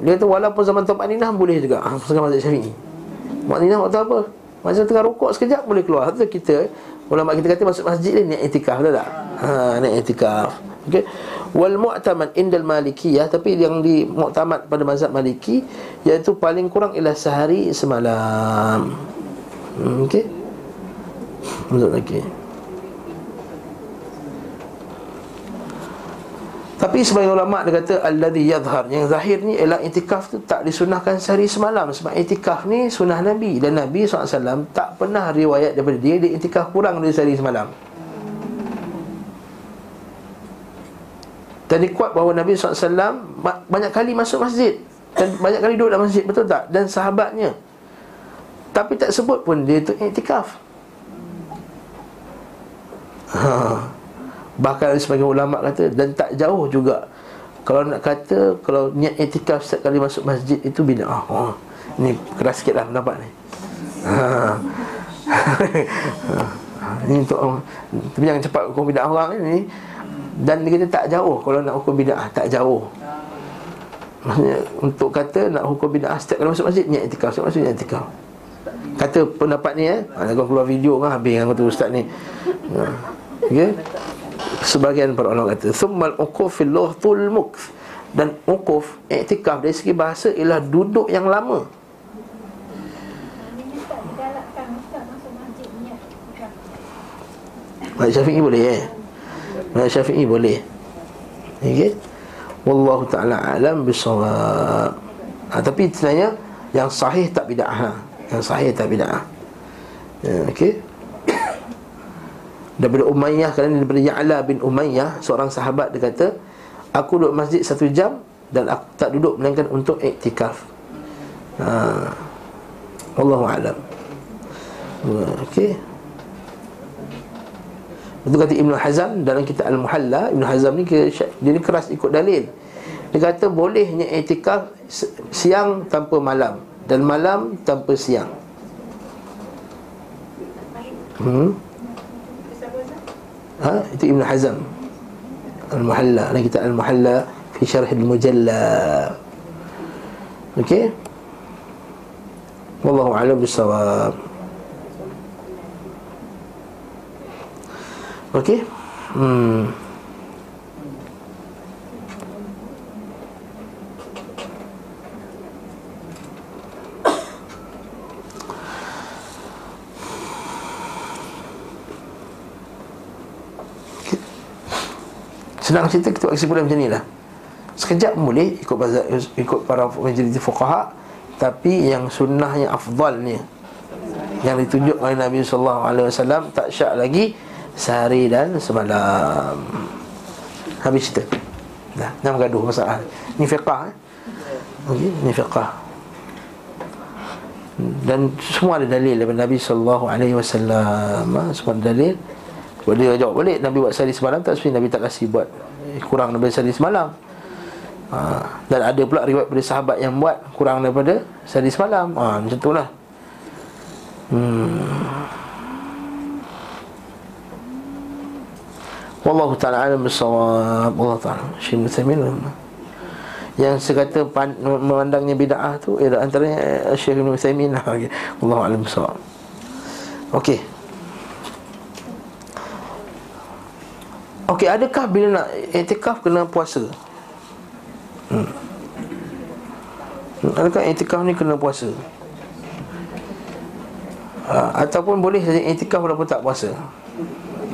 Dia kata walaupun zaman tama'nina boleh juga ha, Pasal mazhab syafi'i Maknanya waktu apa? Masa tengah rukuk sekejap boleh keluar. Itu kita ulama kita kata masuk masjid ni niat itikaf betul tak? Ha niat itikaf. Okey. Wal mu'tamad indal malikiyah tapi yang di mu'tamad pada mazhab Maliki iaitu paling kurang ialah sehari semalam. Hmm, okey. Masuk lagi. Okay. Tapi sebagai ulama dia kata alladhi yadhhar yang zahir ni ialah itikaf tu tak disunahkan sehari semalam sebab itikaf ni sunnah Nabi dan Nabi SAW tak pernah riwayat daripada dia dia itikaf kurang dari sehari semalam. Dan dikuat bahawa Nabi SAW banyak kali masuk masjid dan banyak kali duduk dalam masjid betul tak dan sahabatnya. Tapi tak sebut pun dia tu itikaf. Ha. Bahkan sebagai ulama kata Dan tak jauh juga. Kalau nak kata Kalau niat etikaf setiap kali masuk masjid Itu bida'ah oh, Ini keras sikit lah pendapat ni. Ha. Ini untuk Tapi jangan cepat hukum bida'ah orang ni. Dan kata tak jauh Kalau nak hukum bida'ah Tak jauh. Maksudnya Untuk kata nak hukum bida'ah Setiap kali masuk masjid Niat etikaf Setiap masuk niat etikaf Kata pendapat ni eh Ada keluar video kan Habis yang kata ustaz ni. Ha. Okay sebagian para ulama kata summal uquf fil lughtul mukth. Dan uquf i'tikaf dari segi bahasa ialah duduk yang lama. Mak Syafi'i boleh eh? Mak Syafi'i boleh. Okay Wallahu ta'ala alam bisawab ha, Tapi sebenarnya Yang sahih tak bid'ah ha. Yang sahih tak bid'ah. Ya, Okey Daripada Umayyah Kerana daripada Ya'la bin Umayyah Seorang sahabat dia kata Aku duduk masjid satu jam Dan aku tak duduk melainkan untuk iktikaf. Ha. Wallahu'alam Okey. Itu kata Ibn Hazam dalam kitab Al-Muhalla. Ibn Hazam ni dia ni keras ikut dalil. Dia kata bolehnya etikaf siang tanpa malam Dan malam tanpa siang. Hmm? Ha? Itu Ibn Hazam Al-Muhalla Dalam kitab Al-Muhalla Fi syarah al-mujalla Okey Wallahu a'lam bisawab Okey. Hmm. Senang cerita kita buat kesimpulan macam ni lah. Sekejap boleh ikut, ikut para majlis fuqaha Tapi yang sunnah yang afdal ni Yang ditunjuk oleh Nabi SAW Tak syak lagi Sehari dan semalam. Habis cerita. Dah, jangan bergaduh masalah. Ni fiqah eh? okay, Ni fiqah. Dan semua ada dalil daripada Nabi SAW ha? Semua ada dalil dia jawab balik Nabi buat sehari semalam Tak sebenarnya Nabi tak kasih buat Kurang daripada sehari semalam ha, Dan ada pula riwayat pada sahabat yang buat Kurang daripada sehari semalam ha, Macam tu lah. Hmm. Wallahu ta'ala alam bisawab Allah ta'ala Syekh Muthaimin Yang sekata memandangnya bida'ah tu Ialah antaranya eh, Syekh Muthaimin Wallahu alam bisawab Okey Okey, adakah bila nak etikaf kena puasa? Hmm. Adakah etikaf ni kena puasa? Ha, ataupun boleh saja etikaf walaupun tak puasa?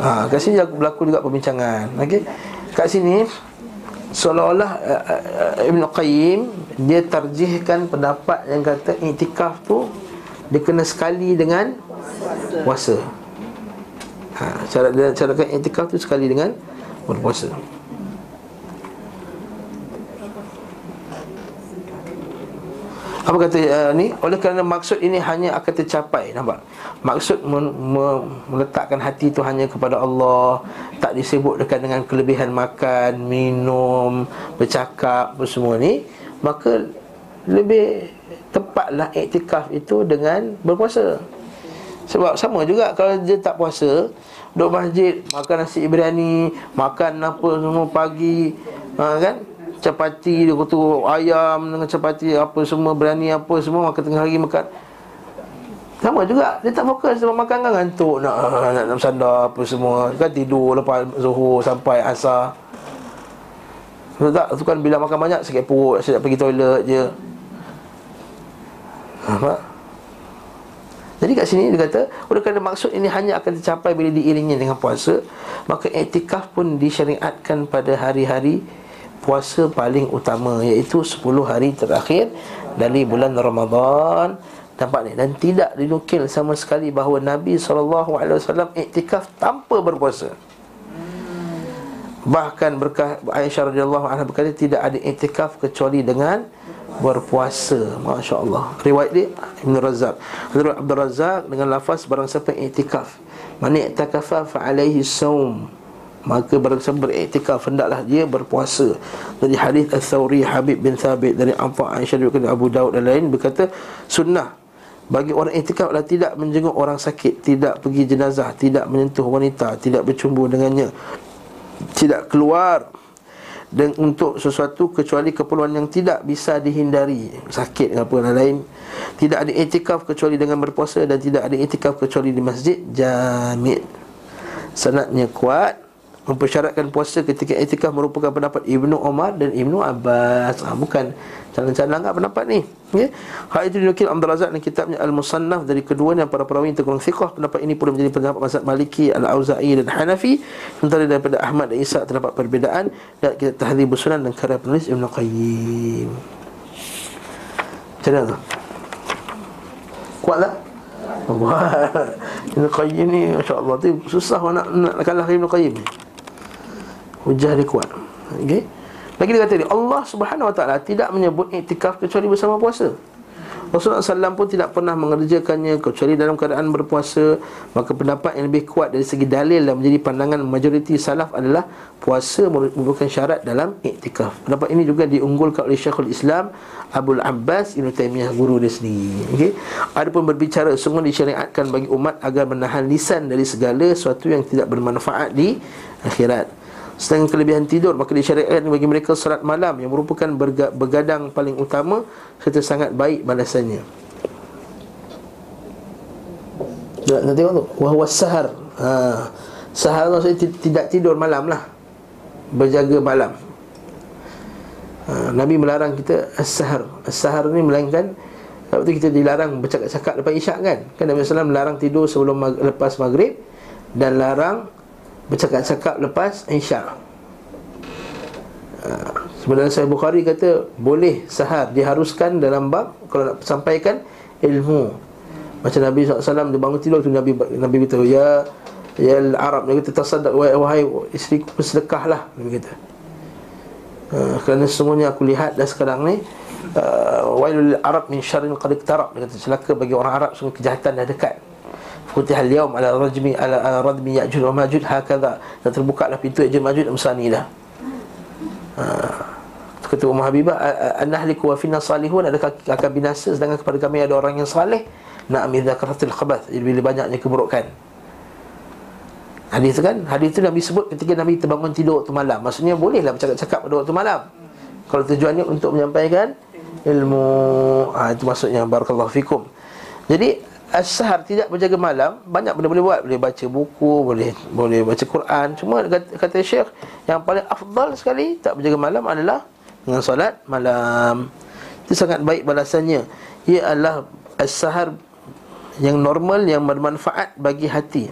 Ha, kat sini berlaku juga perbincangan. Okey. Kat sini seolah-olah uh, uh, Ibn Qayyim dia terjihkan pendapat yang kata iktikaf tu dia kena sekali dengan puasa. Ha, cara dia cara kan tu sekali dengan berpuasa. Apa kata uh, ni? Oleh kerana maksud ini hanya akan tercapai Nampak? Maksud men- me- meletakkan hati itu hanya kepada Allah Tak disebut dekat dengan kelebihan makan, minum, bercakap apa semua ni Maka lebih tepatlah iktikaf itu dengan berpuasa Sebab sama juga kalau dia tak puasa Duduk masjid, makan nasi biryani Makan apa semua pagi ha, Kan? capati dia kata ayam dengan capati apa semua berani apa semua makan tengah hari makan sama juga dia tak fokus sebab makan kan ngantuk nak nak, nak bersandar apa semua kan tidur lepas zuhur sampai asar Betul tak? Itu kan bila makan banyak sakit perut Saya nak pergi toilet je Nampak? Jadi kat sini dia kata Oleh kerana maksud ini hanya akan tercapai Bila diiringi dengan puasa Maka etikaf pun disyariatkan pada hari-hari puasa paling utama iaitu 10 hari terakhir dari bulan Ramadan. Nampak ni? Dan tidak dinukil sama sekali bahawa Nabi SAW iktikaf tanpa berpuasa. Bahkan berkah Aisyah radhiyallahu anha berkata tidak ada iktikaf kecuali dengan berpuasa masya-Allah. Riwayat dia Ibn Razak Hadrat Abdul Razak dengan lafaz barang siapa iktikaf. Man i'takafa fa alaihi saum Maka barang siapa beriktikaf hendaklah dia berpuasa. Dari hadis Ats-Tsauri Habib bin Thabit dari Amfa Aisyah dari Abu Daud dan lain berkata sunnah bagi orang iktikaf adalah tidak menjenguk orang sakit, tidak pergi jenazah, tidak menyentuh wanita, tidak bercumbu dengannya, tidak keluar dan untuk sesuatu kecuali keperluan yang tidak bisa dihindari. Sakit apa dan lain. Tidak ada itikaf kecuali dengan berpuasa dan tidak ada itikaf kecuali di masjid. Jami' sanadnya kuat mempersyaratkan puasa ketika etikaf merupakan pendapat Ibnu Omar dan Ibnu Abbas. Ha, bukan calon-calon enggak pendapat ni. Okay? Hal itu dinukil Abdul Razak dan kitabnya Al-Musannaf dari keduanya para perawi yang tergolong thiqah. Pendapat ini pula menjadi pendapat mazhab Maliki, Al-Auza'i dan Hanafi. Sementara daripada Ahmad dan Isa terdapat perbezaan dan kitab Tahdhibus Sunan dan karya penulis Ibnu Qayyim. Macam mana tu? Kuat tak? Kuat Ibn Qayyim ni Masya Allah tu Susah nak, nak kalah Ibn Qayyim ni Hujah dia kuat. Okay Lagi dia kata ni Allah subhanahu wa ta'ala Tidak menyebut iktikaf Kecuali bersama puasa. Rasulullah SAW pun tidak pernah mengerjakannya Kecuali dalam keadaan berpuasa. Maka pendapat yang lebih kuat dari segi dalil Dan menjadi pandangan majoriti salaf adalah Puasa merupakan syarat dalam iktikaf. Pendapat ini juga diunggulkan oleh Syekhul Islam Abdul Abbas Ibn Taymiyah guru dia sendiri. Okay? Ada pun berbicara Sungguh disyariatkan bagi umat Agar menahan lisan dari segala Sesuatu yang tidak bermanfaat di akhirat Sedangkan kelebihan tidur Maka disyariatkan bagi mereka salat malam Yang merupakan bergadang paling utama Serta sangat baik balasannya. Nak tengok tu. Wahwa sahar. Ha. Sahar maksudnya tidak tidur malam lah. Berjaga malam. Ha. Nabi melarang kita As-sahar. As-sahar ni melainkan Waktu kita dilarang bercakap-cakap lepas isyak kan? Kan Nabi SAW melarang tidur sebelum mag- lepas maghrib Dan larang bercakap-cakap lepas Isya. Uh, Sebenarnya saya Bukhari kata Boleh sahar diharuskan dalam bab Kalau nak sampaikan ilmu. Macam Nabi SAW dia bangun tidur tu Nabi Nabi beritahu Ya Ya Arab Dia kata tersadak Wahai isteri bersedekah lah kata. Uh, Kerana semuanya aku lihat dah sekarang ni uh, Wailul Arab min syarin qad iktarab. Dia kata celaka bagi orang Arab Semua kejahatan dah dekat Futihal yaum ala rajmi ala, ala radmi ya'jud wa ma'jud hakadha. Dan terbuka lah pintu ya'jud ma'jud Musani dah. Ha. Kata Umar Habibah An-nahliku wa finna salihun. Adakah akan binasa Sedangkan kepada kami ada orang yang salih? Na'amir dhakaratil khabath. Jadi bila banyaknya keburukan. Hadis tu kan? Hadis tu Nabi sebut ketika Nabi terbangun tidur waktu malam. Maksudnya bolehlah bercakap-cakap pada waktu malam. Kalau tujuannya untuk menyampaikan Ilmu. Ha, Itu maksudnya. Barakallahu fikum. Jadi As-sahar tidak berjaga malam Banyak benda boleh buat. Boleh baca buku Boleh boleh baca Quran. Cuma kata, kata Syekh Yang paling afdal sekali Tak berjaga malam adalah Dengan solat malam. Itu sangat baik balasannya. Ia adalah As-sahar Yang normal Yang bermanfaat bagi hati.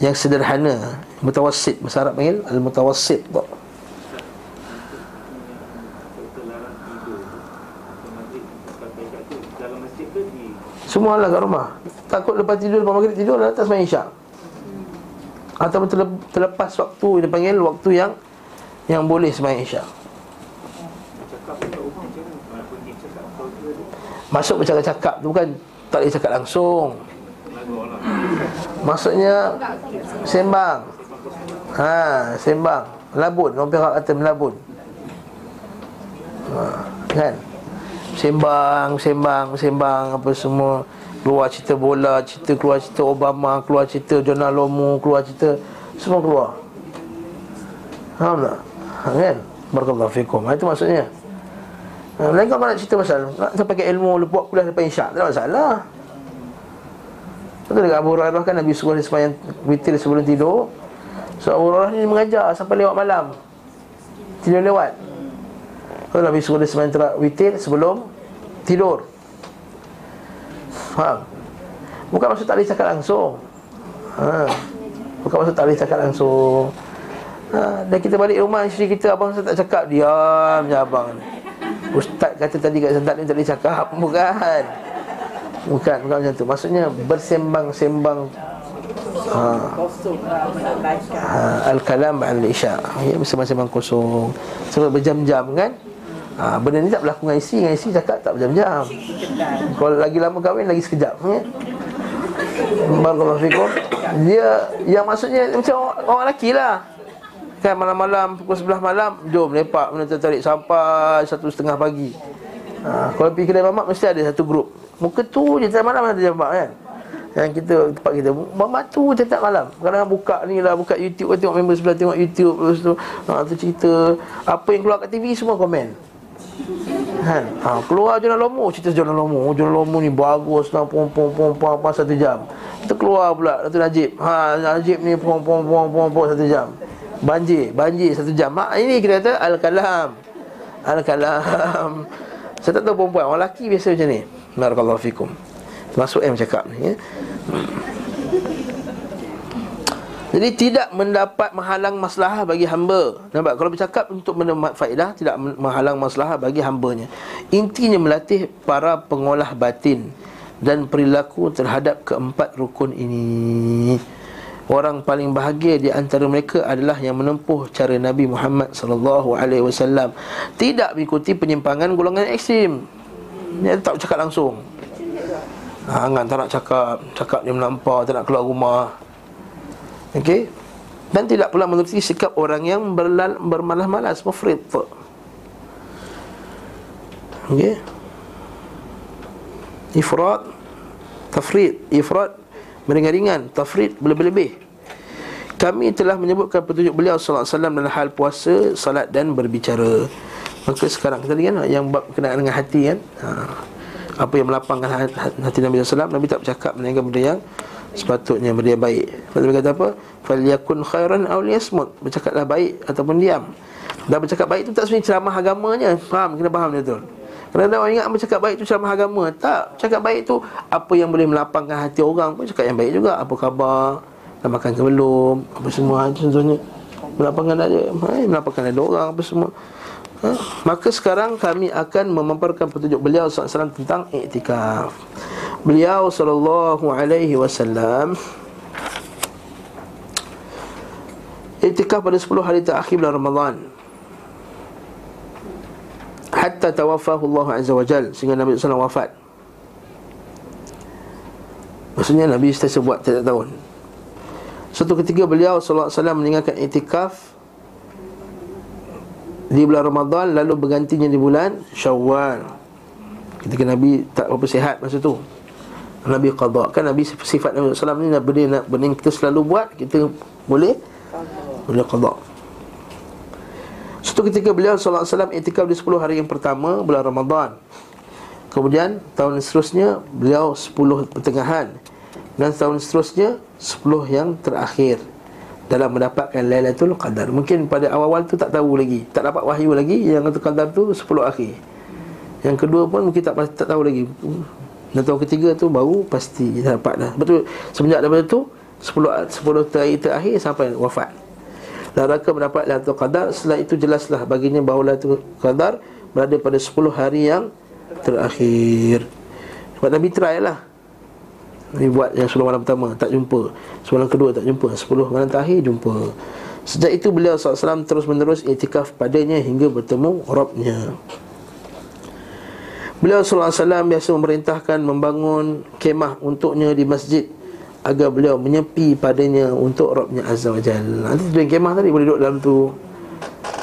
Yang sederhana. Mutawassid Bahasa Arab panggil Al-mutawassid Semua lah kat rumah. Takut lepas tidur Lepas maghrib tidur Lepas main isyak. Ataupun terlepas waktu Dia panggil waktu yang Yang boleh semain isyak. Masuk bercakap-cakap tu bukan Tak boleh cakap langsung. Maksudnya Sembang. Ha, sembang. Melabun, orang pihak kata melabun ha, Kan Sembang, sembang, sembang apa semua. Keluar cerita bola, cerita keluar cerita Obama Keluar cerita Jonah Lomu, keluar cerita Semua keluar. Faham tak? Ha, kan? Barakallahu fikum. Ha, Itu maksudnya. Ha, Lain kau nak cerita pasal Nak sampai ke ilmu Lu buat kuliah lepas isyak Tak ada masalah. Betul dekat Abu Hurairah kan Nabi suruh dia semayang witir sebelum tidur. So Abu Hurairah ni mengajar sampai lewat malam. Tidur lewat kalau Nabi suruh dia terak witir sebelum tidur Faham? Bukan maksud tak boleh cakap langsung ha. Bukan maksud tak boleh cakap langsung ha. Dan kita balik rumah isteri kita Abang saya tak cakap Diam je abang Ustaz kata tadi kat sentak ni tak boleh cakap Bukan Bukan, bukan macam tu Maksudnya bersembang-sembang ha. ha. Al-kalam al-isya Ya, bersembang-sembang kosong Sebab berjam-jam kan ha, Benda ni tak berlaku dengan isteri Dengan isteri cakap tak berjam-jam. Kalau lagi lama kahwin lagi sekejap ya? Barakallahu Dia yang maksudnya macam orang, orang lelaki lah. Kan malam-malam pukul sebelah malam Jom lepak benda tertarik sampai Satu setengah pagi. Ha, Kalau pergi kedai mamak mesti ada satu grup. Muka tu je tak malam ada jambak kan? Yang kita tempat kita. Mamak tu tak malam. Kadang-kadang buka ni lah Buka YouTube Tengok member sebelah Tengok YouTube Lepas tu ha, tu cerita. Apa yang keluar kat TV Semua komen Kan? Ha, keluar Jonah Lomo, cerita Jonah Lomo. Oh, Jonah Lomo ni bagus lah, pom pom pom pom apa satu jam. Kita keluar pula Datuk Najib. Ha, Najib ni pom pom pom pom pom satu jam. Banjir, banjir satu jam. Mak ini kita kata al-kalam. Al-kalam. Saya tak tahu perempuan, orang lelaki biasa macam ni. Barakallahu fikum. Termasuk M cakap ni ya. Jadi tidak mendapat menghalang masalah bagi hamba Nampak? Kalau bercakap untuk mendapat faedah Tidak menghalang masalah bagi hambanya Intinya melatih para pengolah batin Dan perilaku terhadap keempat rukun ini Orang paling bahagia di antara mereka adalah yang menempuh cara Nabi Muhammad sallallahu alaihi wasallam, tidak mengikuti penyimpangan golongan ekstrim. Dia tak cakap langsung. Ha, tak nak cakap, cakap dia melampau, tak nak keluar rumah. Okey. Dan tidak pula menuruti sikap orang yang berlal, bermalas-malas, mufrid. Okey. Ifrat tafrid, ifrat meringan-ringan, tafrid berlebih-lebih. Kami telah menyebutkan petunjuk beliau sallallahu alaihi wasallam dalam hal puasa, salat dan berbicara. Maka sekarang kita lihat kan yang bab kenaan dengan hati kan. Ha. Apa yang melapangkan hati Nabi SAW Nabi tak bercakap mengenai benda yang Sepatutnya yang baik. Nabi kata apa? Faliyakun khairan awliyasmut Bercakaplah baik ataupun diam. Dan bercakap baik itu tak sebenarnya ceramah agamanya. Faham? Kena faham dia tu. Kerana orang ingat bercakap baik itu ceramah agama. Tak, cakap baik itu Apa yang boleh melapangkan hati orang pun Cakap yang baik juga. Apa khabar? Dah makan ke belum? Apa semua. Contohnya. Melapangkan aja eh, Melapangkan ada orang Apa semua ha? Maka sekarang kami akan Memaparkan petunjuk beliau SAW Tentang iktikaf Beliau SAW Iktikaf pada 10 hari terakhir bulan Ramadan. Hatta tawafahu Allah Azza wa Jal sehingga Nabi SAW wafat. Maksudnya Nabi setiap buat tiap tahun. Satu ketika beliau SAW meninggalkan itikaf di bulan Ramadan lalu bergantinya di bulan Syawal. Ketika Nabi tak apa sihat masa tu. Nabi qada kan Nabi sifat Nabi SAW ni benda, benda yang kita selalu buat kita boleh boleh qada satu ketika beliau SAW itikaf di 10 hari yang pertama bulan Ramadan. Kemudian tahun seterusnya beliau 10 pertengahan. Dan tahun seterusnya 10 yang terakhir Dalam mendapatkan Lailatul Qadar. Mungkin pada awal-awal tu tak tahu lagi. Tak dapat wahyu lagi Yang Lailatul Qadar tu 10 akhir. Yang kedua pun mungkin tak, tak tahu lagi. Dan tahun ketiga tu baru pasti dapat dah. Betul semenjak daripada tu 10, 10 terakhir sampai wafat. Dan raka mendapat Lailatul Qadar. Setelah itu jelaslah baginya bahawa Lailatul Qadar Berada pada 10 hari yang terakhir. Sebab Nabi try lah Nabi buat yang 10 malam pertama Tak jumpa. 10 malam kedua tak jumpa. 10 malam terakhir jumpa. Sejak itu beliau SAW terus menerus Iktikaf padanya hingga bertemu Rabnya Beliau SAW biasa memerintahkan Membangun kemah untuknya di masjid agar beliau menyepi padanya untuk Rabbnya Azza wa Jal. Nanti tu yang kemah tadi boleh duduk dalam tu.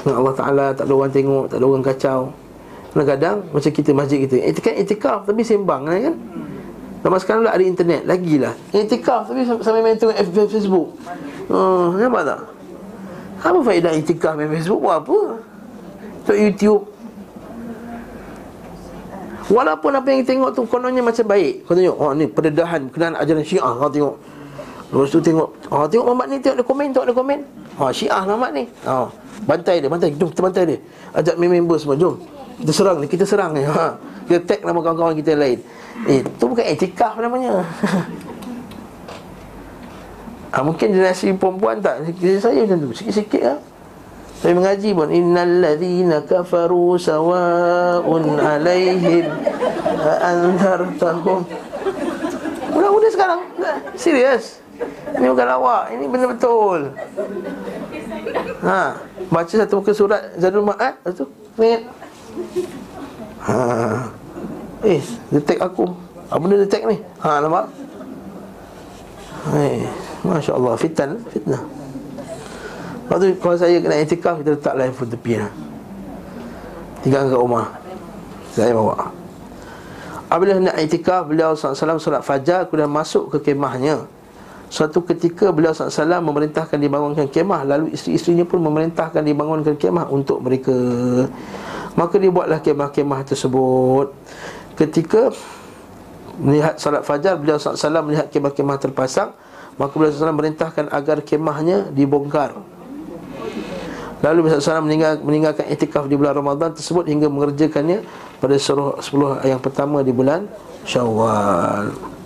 Dengan Allah Ta'ala tak ada orang tengok, tak ada orang kacau. Kadang-kadang macam kita masjid kita Itikaf, itikaf tapi sembang kan Lama sekarang lah ada internet, lagilah. Itikaf tapi sambil main tengok Facebook. Oh, nampak tak? Apa faedah itikaf main Facebook? Buat apa? Tengok YouTube. Walaupun apa yang tengok tu kononnya macam baik. Kau tengok, oh ni perdedahan kenaan ajaran syiah Kau tengok. Lepas tu tengok, oh tengok Muhammad ni tengok ada komen, tengok ada komen. Oh syiah Muhammad ni. Oh, Bantai dia, bantai, jom kita bantai dia. Ajak member semua, jom. Kita serang ni, kita serang ni ha. Kita tag nama kawan-kawan kita lain Eh, tu bukan etikah namanya ha, Mungkin generasi perempuan tak Saya macam tu, sikit-sikit lah saya mengaji pun innal ladzina kafaru sawaun alaihim anzartahum. Budak-budak sekarang serius. Ini bukan lawak, ini benar betul. Ha, baca satu muka surat Zadul Ma'ad, lepas tu ingat. Ha. Eh, detect aku. Apa benda detect ni? Ha, nampak? Hai, masya-Allah, fitan, fitnah. Lepas tu kalau saya kena etikaf Kita letaklah handphone tepi lah Tinggal kat rumah Saya bawa Apabila hendak etikaf Beliau SAW solat fajar Kemudian masuk ke kemahnya Suatu ketika beliau SAW memerintahkan dibangunkan kemah Lalu isteri-isterinya pun memerintahkan dibangunkan kemah untuk mereka. Maka dibuatlah kemah-kemah tersebut. Ketika melihat salat fajar Beliau SAW melihat kemah-kemah terpasang Maka beliau SAW merintahkan agar kemahnya dibongkar. Lalu Nabi SAW meninggal, meninggalkan itikaf di bulan Ramadan tersebut hingga mengerjakannya pada 10 yang pertama di bulan Syawal.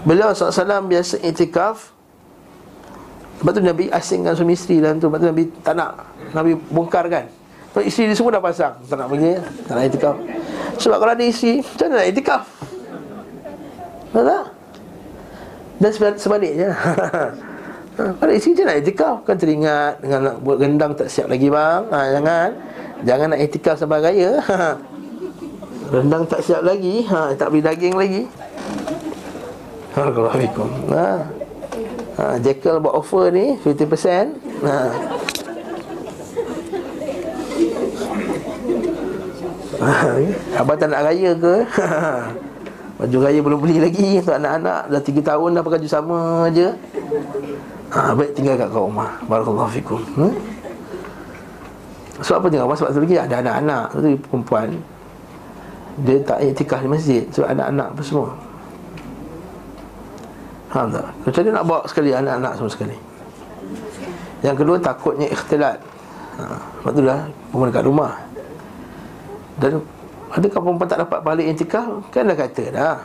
Beliau SAW biasa itikaf. Lepas tu Nabi asingkan suami isteri dalam tu. Lepas tu Nabi tak nak. Nabi bongkar kan Lepas isteri dia semua dah pasang. Tak nak pergi Tak nak itikaf. Sebab kalau ada isteri Macam mana nak itikaf? Betul tak? Dan sebaliknya. Kalau isteri dia nak itikaf? Kan teringat Dengan nak buat gendang tak siap lagi bang. Ha, Jangan. Jangan nak itikaf sampai raya. Rendang tak siap lagi. Ha, Tak beli daging lagi Assalamualaikum ha. ha, Jekyll buat offer ni 50% ha. Abang tak nak raya ke? Baju raya belum beli lagi Untuk anak-anak Dah 3 tahun dah pakai baju sama je ha, Baik tinggal kat kau rumah Barakallahu fikum hmm? Sebab apa tinggal rumah? Sebab lagi ada anak-anak tu perempuan Dia tak iktikaf di masjid Sebab anak-anak apa semua Faham tak? Macam dia nak bawa sekali anak-anak semua sekali? Yang kedua takutnya ikhtilat. Ha, Sebab tu lah Perempuan dekat rumah. Dan Adakah perempuan tak dapat balik intikah Kan dah kata dah.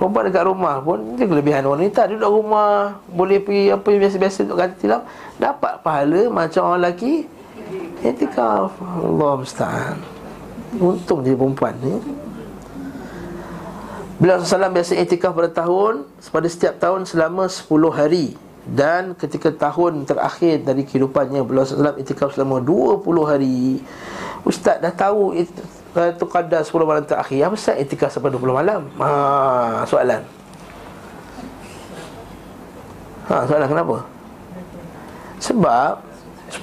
Perempuan dekat rumah pun Itu kelebihan wanita Duduk rumah Boleh pergi apa yang biasa-biasa Untuk kata tilam. Dapat pahala macam orang lelaki Intikah Allah musta'an. Untung jadi perempuan ni Bila Rasulullah biasa intikah pada tahun Pada setiap tahun selama 10 hari dan ketika tahun terakhir dari kehidupannya Beliau SAW itikaf selama 20 hari Ustaz dah tahu itu, Qadar 10 malam terakhir Apa sebab itikaf sampai 20 malam? Ha, soalan Ha, soalan kenapa? Sebab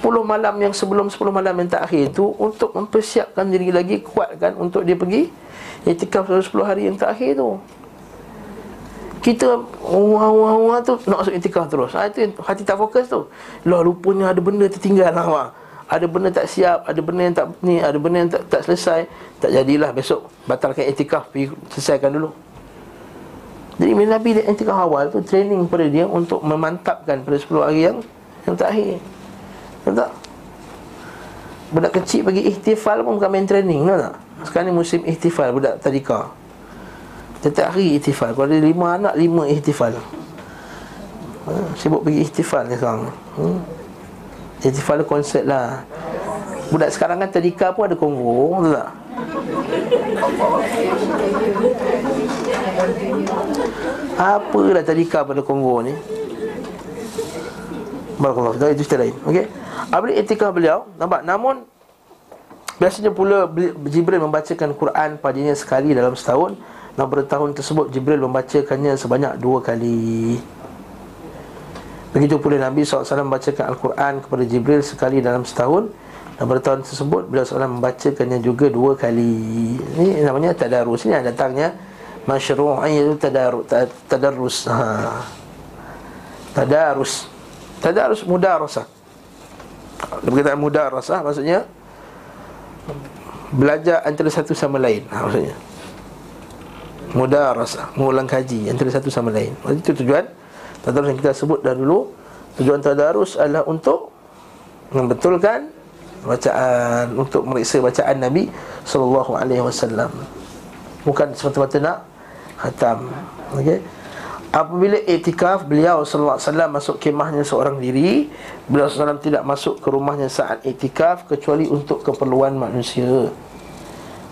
10 malam yang sebelum 10 malam yang terakhir itu Untuk mempersiapkan diri lagi Kuatkan untuk dia pergi Itikaf 10 hari yang terakhir tu kita wah wah wah tu nak masuk itikaf terus. Ha, itu hati tak fokus tu. Lah rupanya ada benda tertinggal lah ada benda tak siap, ada benda yang tak ni, ada benda yang tak, tak selesai, tak jadilah besok batalkan etikaf pergi selesaikan dulu. Jadi bila Nabi dia etikaf awal tu training pada dia untuk memantapkan pada 10 hari yang yang terakhir. Tahu tak? Budak kecil bagi ihtifal pun bukan main training, tahu tak? Sekarang ni musim ihtifal budak tadika. Setiap hari ihtifal. Kalau ada lima anak, lima ihtifal. Ha, sibuk pergi ihtifal ni sekarang. Hmm. Ihtifal konsert lah Budak sekarang kan tadika pun ada Kongo Betul tak? Apa lah tadika pada Kongo ni? Barakallah Itu cerita lain Okey Abli etika beliau Nampak Namun Biasanya pula Jibril membacakan Quran padanya sekali dalam setahun. Dan pada tahun tersebut Jibril membacakannya sebanyak dua kali. Begitu pula Nabi SAW membacakan Al-Quran kepada Jibril sekali dalam setahun. Dan pada tahun tersebut Beliau SAW membacakannya juga dua kali. Ini namanya tadarus. Ini yang datangnya Masyru'an itu tadarus, tadarus. Ha. Tadarus. Tadarus mudah rasa Berkaitan mudah rasa maksudnya Belajar antara satu sama lain. Ha, Maksudnya. Mudah rasa Mengulang kaji antara satu sama lain. Itu tujuan Tadarus yang kita sebut dah dulu Tujuan tadarus adalah untuk Membetulkan Bacaan Untuk meriksa bacaan Nabi Sallallahu alaihi wasallam. Bukan semata-mata nak Khatam Okey Apabila etikaf beliau sallallahu alaihi wasallam masuk kemahnya seorang diri, beliau sallallahu tidak masuk ke rumahnya saat etikaf kecuali untuk keperluan manusia.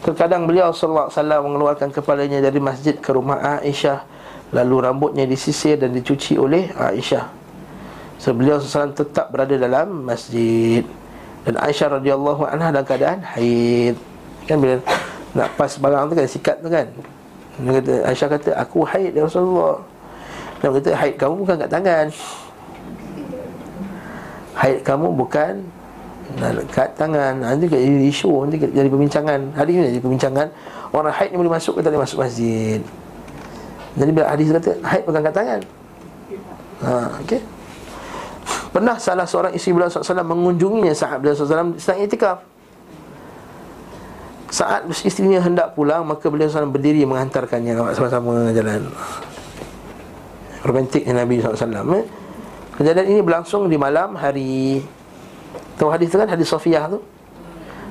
Terkadang beliau sallallahu alaihi wasallam mengeluarkan kepalanya dari masjid ke rumah Aisyah Lalu rambutnya disisir dan dicuci oleh Aisyah. So, Beliau seseorang tetap berada dalam masjid. Dan Aisyah radhiyallahu anha dalam keadaan haid. Kan bila nak pas barang tu kan sikat tu kan. Dia kata, Aisyah kata aku haid ya Rasulullah Dia kata haid kamu bukan kat tangan Haid kamu bukan kat tangan Nanti jadi isu Nanti jadi perbincangan Hari ini jadi perbincangan Orang haid ni boleh masuk ke tak boleh masuk masjid jadi bila hadis kata haid pegang kat tangan. Ha, okey. Pernah salah seorang isteri beliau SAW mengunjunginya saat beliau SAW sedang itikaf. Saat isterinya hendak pulang Maka beliau SAW berdiri menghantarkannya Sama-sama jalan Romantiknya Nabi SAW eh? Kejadian ini berlangsung di malam hari Tahu hadis tu kan Hadis Sofiyah tu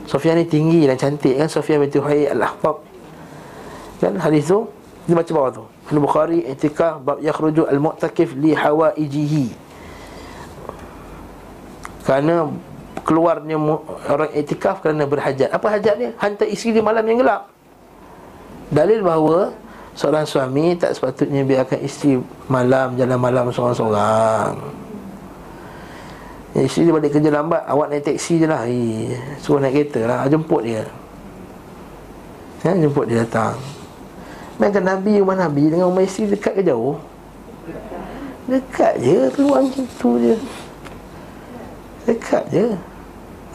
Sofiyah ni tinggi dan cantik kan Sofiyah binti Huay Al-Ahbab Kan hadis tu Dia baca bawah tu Al-Bukhari i'tikaf bab yakhruju al-mu'takif li hawaijihi. Kerana keluarnya orang etikaf kerana berhajat Apa hajat dia? Hantar isteri di malam yang gelap Dalil bahawa Seorang suami tak sepatutnya biarkan isteri malam Jalan malam seorang-seorang. Isteri dia balik kerja lambat Awak naik teksi je lah. Hei, Suruh naik kereta lah Jemput dia. Ya, Jemput dia datang. Mereka Nabi rumah Nabi Dengan rumah isteri dekat ke jauh? Dekat je Keluar macam tu je. Dekat je.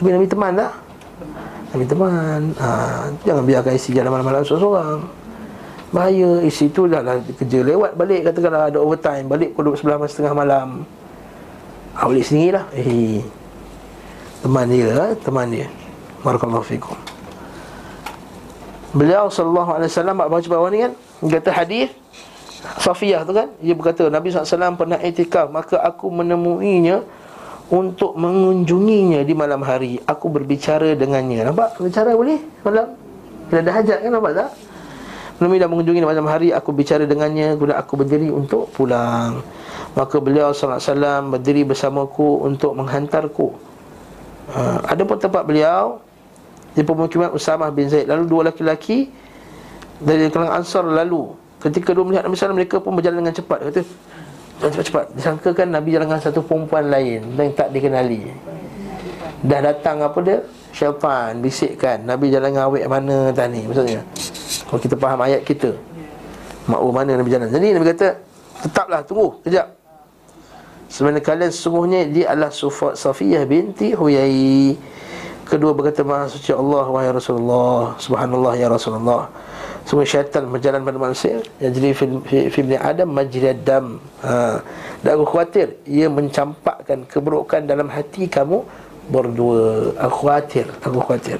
Tapi Nabi teman tak? Nabi teman. Ha, Jangan biarkan isi jalan malam-malam seorang-seorang Bahaya isi tu dah lah kerja. Lewat balik Katakanlah ada overtime Balik pukul sebelah setengah malam. Ha, Balik sendiri lah eh, Teman dia ha? Teman dia. Barakallahu fikum. Beliau sallallahu alaihi wasallam baca bawah ni kan kata hadis Safiyah tu kan dia berkata Nabi SAW pernah etikaf maka aku menemuinya untuk mengunjunginya di malam hari. Aku berbicara dengannya. Nampak? Berbicara boleh malam? Bila ada hajat kan nampak tak Nabi dah mengunjungi malam hari aku bicara dengannya kemudian aku berdiri untuk pulang. Maka beliau SAW berdiri bersamaku untuk menghantarku. Ha, ada pun tempat beliau di pemukiman Usamah bin Zaid. Lalu dua laki-laki dari kalangan Ansar lalu ketika dua melihat Nabi SAW mereka pun berjalan dengan cepat. Kata cepat-cepat disangkakan Nabi jalan dengan satu perempuan lain yang tak dikenali. Dah datang apa dia syaitan bisikkan. Nabi jalan dengan awet mana tadi maksudnya? Kalau kita faham ayat kita. Makhluk mana Nabi jalan. Jadi Nabi kata tetaplah tunggu kejap. Sebenarnya kalian sesungguhnya dia adalah Safiyah binti Huyai. Kedua berkata maha suci Allah wahai Rasulullah. Subhanallah ya Rasulullah. Semua syaitan berjalan pada manusia. Yang jadi fi Adam majrid dam. Ha. Dan aku khawatir Ia mencampakkan keburukan dalam hati kamu Berdua Aku khawatir Aku khawatir.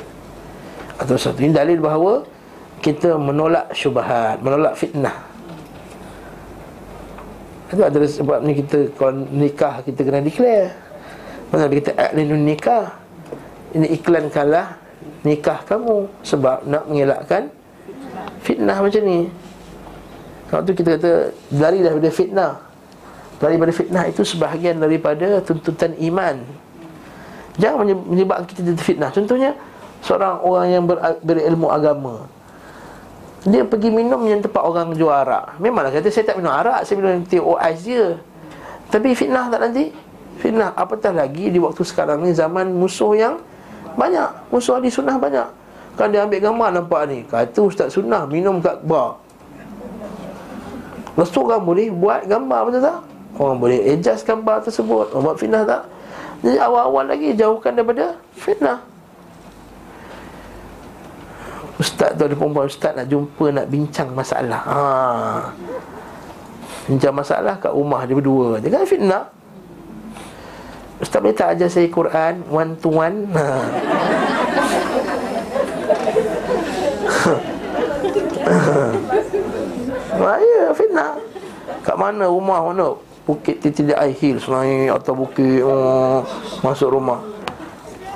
Atau satu Ini dalil bahawa Kita menolak syubahat Menolak fitnah. Itu adalah sebab ni kita Kalau nikah kita kena declare. Mana kita aklinun nikah. Ini iklankanlah Nikah kamu Sebab nak mengelakkan fitnah macam ni. Waktu kita kata Lari daripada fitnah. Daripada fitnah itu sebahagian daripada tuntutan iman Jangan menyebabkan kita jadi fitnah. Contohnya Seorang orang yang ber, berilmu agama. Dia pergi minum yang tempat orang jual arak. Memanglah kata saya tak minum arak Saya minum teh ais je. Tapi fitnah tak nanti? Fitnah Apatah lagi di waktu sekarang ni? Zaman musuh yang banyak. Musuh ahli sunnah banyak. Kan dia ambil gambar nampak ni Kata Ustaz Sunnah minum kat bar. Lepas tu orang boleh buat gambar betul tak? Orang boleh adjust gambar tersebut. Orang buat fitnah tak? Jadi awal-awal lagi jauhkan daripada fitnah. Ustaz tu ada perempuan Ustaz nak jumpa nak bincang masalah. Ha. Bincang masalah kat rumah dia berdua. Kan fitnah. Ustaz boleh tak ajar saya Quran One to one? Ha. Bahaya fitnah. Kat mana rumah mana Bukit Titi Air Hill Selain atau bukit oh, Masuk rumah.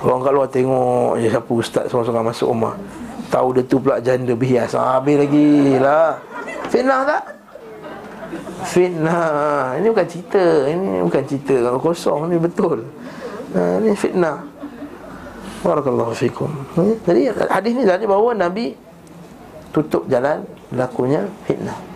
Orang kat luar tengok ya, Siapa ustaz seorang-seorang masuk rumah? Tahu dia tu pula janda bias. Ah, Habis lagi lah. Fitnah tak? Fitnah. Ini bukan cerita. Ini bukan cerita. Kalau kosong ni betul. Ha, Ini fitnah. Barakallahu fikum. Hmm? Jadi hadis ni tadi bahawa Nabi tutup jalan berlakunya fitnah.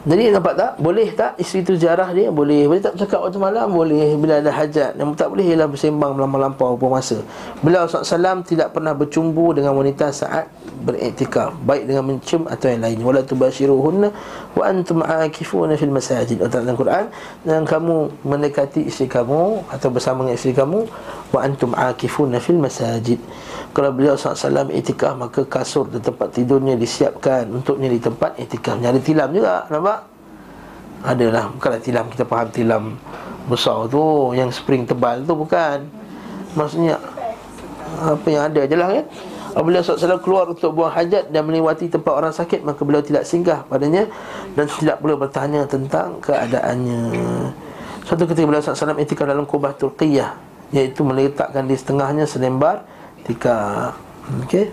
Jadi nampak tak? Boleh tak isteri tu jarah dia? Boleh. Boleh tak bercakap waktu malam? Boleh. Bila ada hajat. Yang tak boleh ialah bersembang melampau-lampau apa masa. Beliau SAW tidak pernah bercumbu dengan wanita saat beriktikaf. Baik dengan mencium atau yang lain. Wala tubashiruhunna wa antum akifuna fil masajid. Atau dalam Quran. Dan kamu mendekati isteri kamu atau bersama dengan isteri kamu. Wa antum akifuna fil masajid. Kalau beliau SAW itikaf Maka kasur dan tempat tidurnya disiapkan Untuknya di tempat itikaf Ada tilam juga Nampak? Adalah Bukanlah tilam Kita faham tilam Besar tu Yang spring tebal tu Bukan. Maksudnya Apa yang ada je lah kan? Beliau SAW keluar untuk buang hajat Dan melewati tempat orang sakit Maka beliau tidak singgah padanya Dan tidak perlu bertanya tentang keadaannya. Suatu ketika beliau SAW itikaf dalam kubah Turqiyah Iaitu meletakkan di setengahnya selembar iktikaf Okey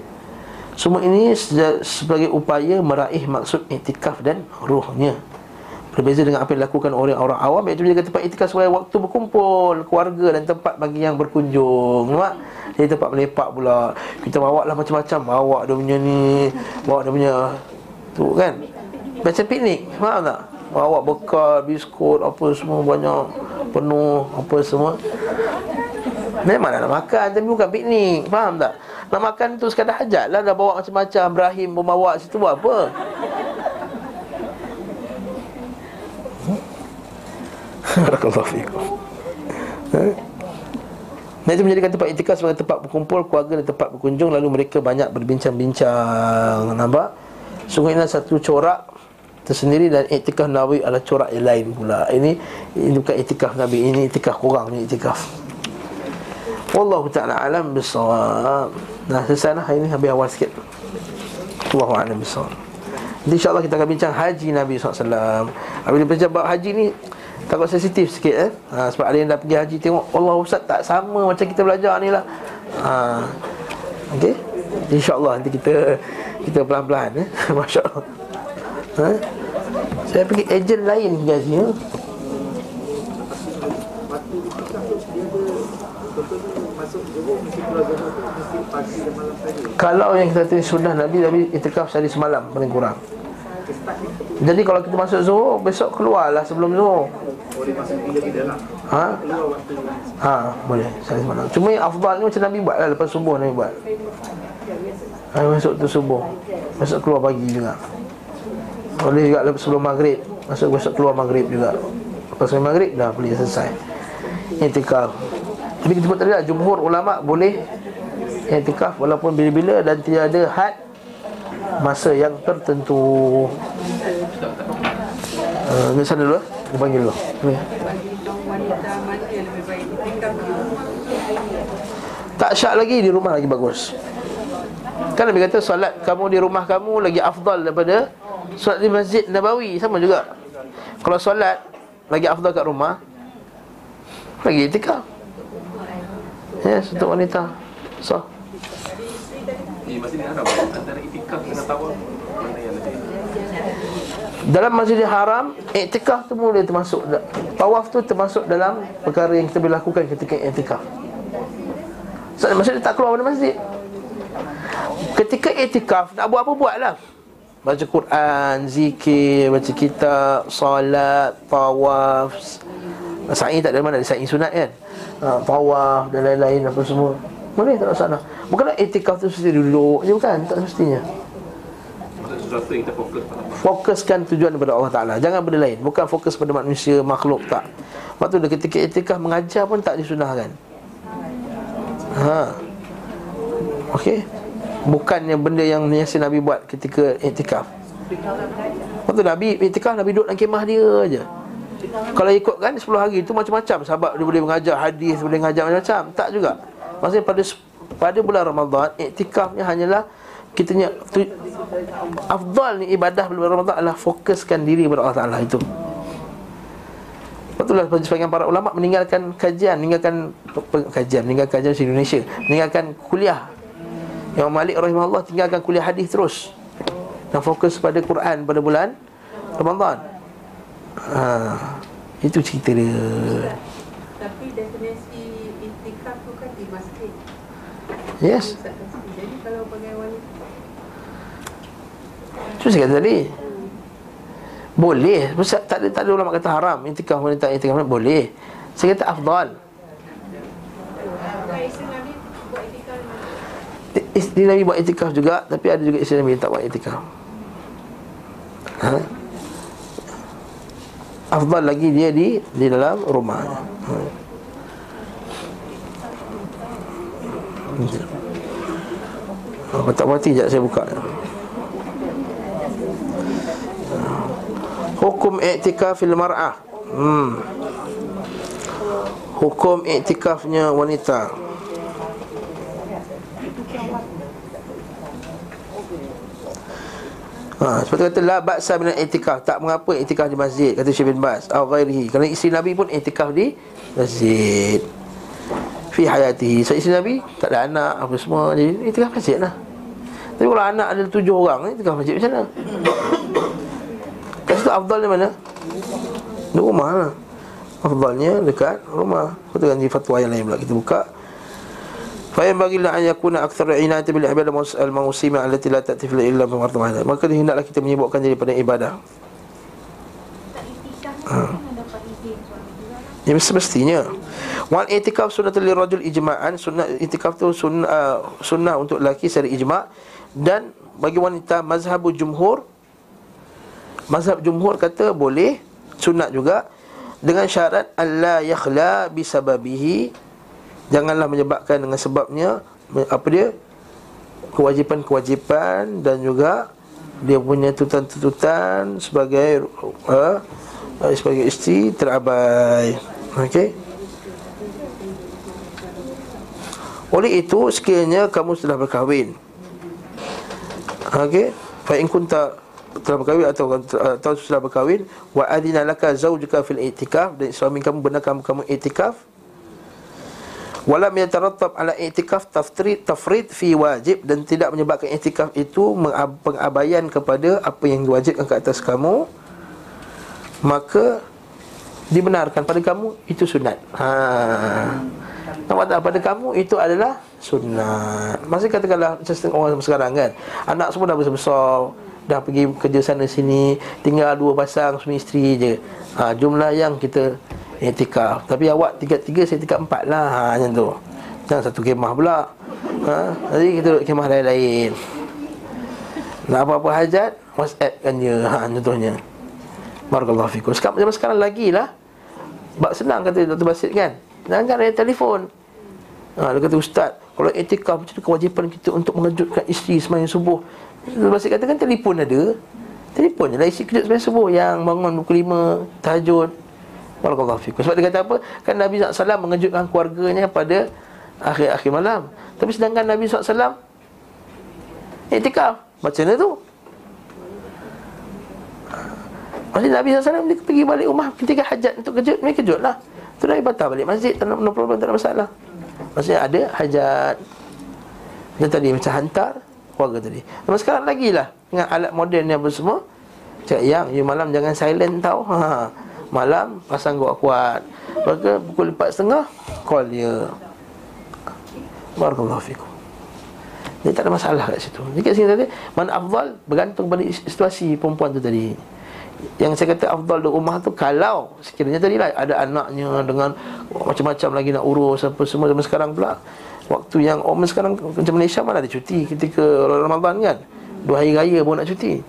Semua ini sebagai upaya meraih maksud iktikaf dan ruhnya Berbeza dengan apa yang dilakukan orang-orang awam Iaitu menjaga tempat itikaf sebagai waktu berkumpul Keluarga dan tempat bagi yang berkunjung. Nampak? Jadi tempat melepak pula. Kita bawa lah macam-macam. Bawa dia punya ni Bawa dia punya Tu kan? Macam piknik. Faham tak? Bawa bekal, biskut, apa semua banyak Penuh, apa semua. Memang nak makan Tapi bukan piknik. Faham tak? Nak makan tu sekadar hajat lah. Dah bawa macam-macam. Ibrahim pun bawa situ buat apa? Barakallahu fikum. Ha? Nah itu menjadikan tempat itikaf sebagai tempat berkumpul keluarga dan tempat berkunjung lalu mereka banyak berbincang-bincang. Nampak? Sungguh ini satu corak tersendiri dan itikaf Nabi adalah corak yang lain pula. Ini ini bukan itikaf Nabi, ini itikaf kurang ni itikaf. Wallahu ta'ala alam bisawab. Nah, selesai lah hari ini habis awal sikit. Wallahu a'lam bisawab. InsyaAllah kita akan bincang haji Nabi SAW Apabila bincang haji ni Takut sensitif sikit eh? Ha, Sebab ada yang dah pergi haji Tengok Allah Ustaz tak sama Macam kita belajar ni lah. Ha, Okay InsyaAllah nanti kita Kita pelan-pelan eh? Masya Allah ha? Saya pergi ejen lain guys ya. Kalau yang kita tulis sunnah Nabi Nabi itikaf sehari semalam paling kurang. Jadi kalau kita masuk Zuhur Besok keluarlah sebelum Zuhur boleh masuk lah. Ha? Ha, boleh. Saya semalam Cuma yang afdal ni macam Nabi buat lah Lepas subuh Nabi buat. Ha, Masuk tu subuh. Masuk keluar pagi juga. Boleh juga lepas sebelum maghrib. Masuk besok keluar maghrib juga. Lepas maghrib dah boleh selesai. Intikaf. Tapi kita buat tadi lah Jumhur ulama' boleh Intikaf walaupun bila-bila Dan tidak ada had Masa yang tertentu. Uh, di sana dulu eh. Dia panggil dulu. Tak syak lagi di rumah lagi bagus. Kan Nabi kata solat kamu di rumah kamu lagi afdal daripada solat di Masjid Nabawi sama juga. Kalau solat lagi afdal kat rumah lagi etika. Ya, yes, untuk wanita. So. Ini masih ada antara itikaf dengan tawaf dalam Masjidil Haram Iktikaf tu boleh termasuk Tawaf tu termasuk dalam Perkara yang kita boleh lakukan ketika iktikaf so, Maksudnya tak keluar dari masjid? Ketika iktikaf Nak buat apa buatlah. Baca Quran, zikir, baca kitab Salat, tawaf. Sa'i tak ada mana Sa'i sunat kan? Ha, Tawaf dan lain-lain apa semua. Boleh tak masalah Bukanlah iktikaf tu mesti duduk je bukan? Tak semestinya sesuatu yang kita fokus Fokuskan tujuan kepada Allah Ta'ala. Jangan benda lain. Bukan fokus pada manusia, makhluk tak. Waktu dia ketika etikah mengajar pun tak disunahkan. Ha. Okey? Bukannya benda yang biasa Nabi buat ketika etikaf Waktu Nabi etikaf Nabi duduk dalam kemah dia aja. Kalau ikut kan 10 hari itu macam-macam. Sahabat dia boleh mengajar hadis Boleh mengajar macam-macam. Tak juga. Maksudnya pada pada bulan Ramadan Iktikafnya hanyalah kita tu, afdal ni ibadah bulan Ramadan adalah fokuskan diri kepada Allah Taala itu. Betullah sebagian para ulama meninggalkan kajian, meninggalkan kajian, meninggalkan kajian di Indonesia, meninggalkan kuliah. Imam Malik rahimahullah tinggalkan kuliah hadis terus dan fokus pada Quran pada bulan Ramadan. Ha, itu cerita dia. Tapi definisi itikaf tu kan di masjid. Yes. Itu saya kata tadi Boleh. Tak ada, tak ada ulama kata haram. Intikah wanita intikah wanita Boleh. Saya kata afdal. Isteri Nabi buat itikaf juga Tapi ada juga isteri Nabi tak buat itikaf ha? Afdal lagi dia di di dalam rumah. Ha. Oh, tak mati sekejap saya buka Hukum i'tikafil mar'ah. Hmm. Hukum i'tikafnya wanita. Ha, seperti kata la ba'sa bin i'tikaf tak mengapa i'tikaf di masjid kata Syekh bin Baz atau ghairihi. Kerana isteri Nabi pun i'tikaf di masjid. Fi hayatihi. So isteri Nabi tak ada anak apa semua. Jadi i'tikaf masjid lah tapi kalau anak ada tujuh orang i'tikaf masjid macam mana Kat situ afdalnya mana? Di rumah lah Afdalnya dekat rumah Kita ganti fatwa yang lain pula Kita buka Fa'in bagilah an yakuna akthar inayati bil ibadah al-mawsimah allati la ta'ti fil illa bi martabah. Maka hendaklah kita menyibukkan diri pada ibadah. Ha. Ya semestinya. Wal itikaf sunnatul lirajul ijma'an sunnah itikaf tu sunnah uh, sunnah untuk lelaki secara ijma' dan bagi wanita mazhabu jumhur mazhab jumhur kata boleh sunat juga dengan syarat alla yakhla bisababihi Janganlah menyebabkan dengan sebabnya Apa dia? Kewajipan-kewajipan Dan juga Dia punya tutan-tutan Sebagai uh, Sebagai isteri terabai Okey Oleh itu sekiranya kamu sudah berkahwin Okey Fa in kunta telah berkahwin atau atau sudah berkahwin wa adina laka zawjuka fil i'tikaf dan suami kamu benar kamu kamu i'tikaf Walam yatarattab ala i'tikaf tafrid tafrid fi wajib dan tidak menyebabkan i'tikaf itu pengabaian kepada apa yang diwajibkan ke atas kamu maka dibenarkan pada kamu itu sunat. Ha. Nampak tak pada kamu itu adalah sunat. Masih katakanlah macam orang sekarang kan. Anak semua dah besar-besar, dah pergi kerja sana sini, tinggal dua pasang suami isteri je. Ha, jumlah yang kita Iktikaf. Tapi awak tiga-tiga saya tiga empat lah. Ha, Macam tu. Jangan satu kemah pula. Ha, Jadi kita duduk kemah lain-lain. Nak apa-apa hajat Whatsapp kan dia. Ha, Contohnya. Barakallahu fikum. Sekarang, zaman sekarang lagi lah. Sebab senang kata Dr. Basit kan. Jangan kan ada telefon. Ha, Dia kata Ustaz Kalau etikaf Macam kewajipan kita Untuk mengejutkan isteri Semayang subuh Basit kata kan telefon ada Telefon je lah isi kejut semayang subuh Yang bangun pukul 5 Tahajud Barakallahu fikum. Sebab dia kata apa? Kan Nabi SAW mengejutkan keluarganya pada akhir-akhir malam. Tapi sedangkan Nabi SAW iktikaf. Macam mana tu? Maksudnya Nabi SAW dia pergi balik rumah ketika hajat untuk kejut, dia kejut lah. Tu Nabi batal balik masjid, tak ada problem, tak ada masalah. Maksudnya ada hajat. Dan tadi macam hantar keluarga tadi. Tapi sekarang lagi lah dengan alat moden yang apa semua. Cakap yang, you malam jangan silent tau. Ha. Malam pasang gua kuat Maka pukul 4.30 Call dia Barakallahu fikum Dia tak ada masalah kat situ Jadi kat sini tadi Mana afdal Bergantung pada situasi perempuan tu tadi Yang saya kata afdal di rumah tu Kalau Sekiranya tadi lah Ada anaknya Dengan Macam-macam lagi nak urus Apa semua Zaman sekarang pula Waktu yang Orang sekarang Macam Malaysia mana ada cuti Ketika Ramadan kan Dua hari raya pun nak cuti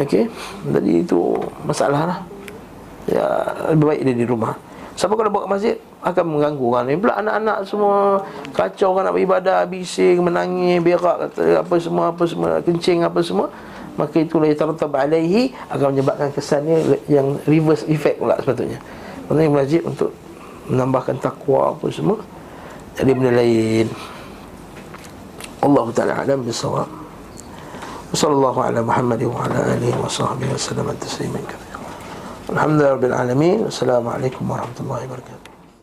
Okey Jadi itu Masalah lah ya lebih baik dia di rumah Siapa kalau ke masjid akan mengganggu kan. Ini pula anak-anak semua kacau kan nak beribadah, bising, menangis, berak kata apa semua apa semua, kencing apa semua. Maka itulah yang tartab alaihi akan menyebabkan kesannya yang reverse effect pula sepatutnya. Maksudnya masjid untuk menambahkan takwa apa semua. Jadi benda lain. Allah Taala alam bisawab. Sallallahu ala Muhammad wa ala alihi wa sahbihi wa sallam tasliman katsira. Alhamdulillah Rabbil Alamin Assalamualaikum warahmatullahi wabarakatuh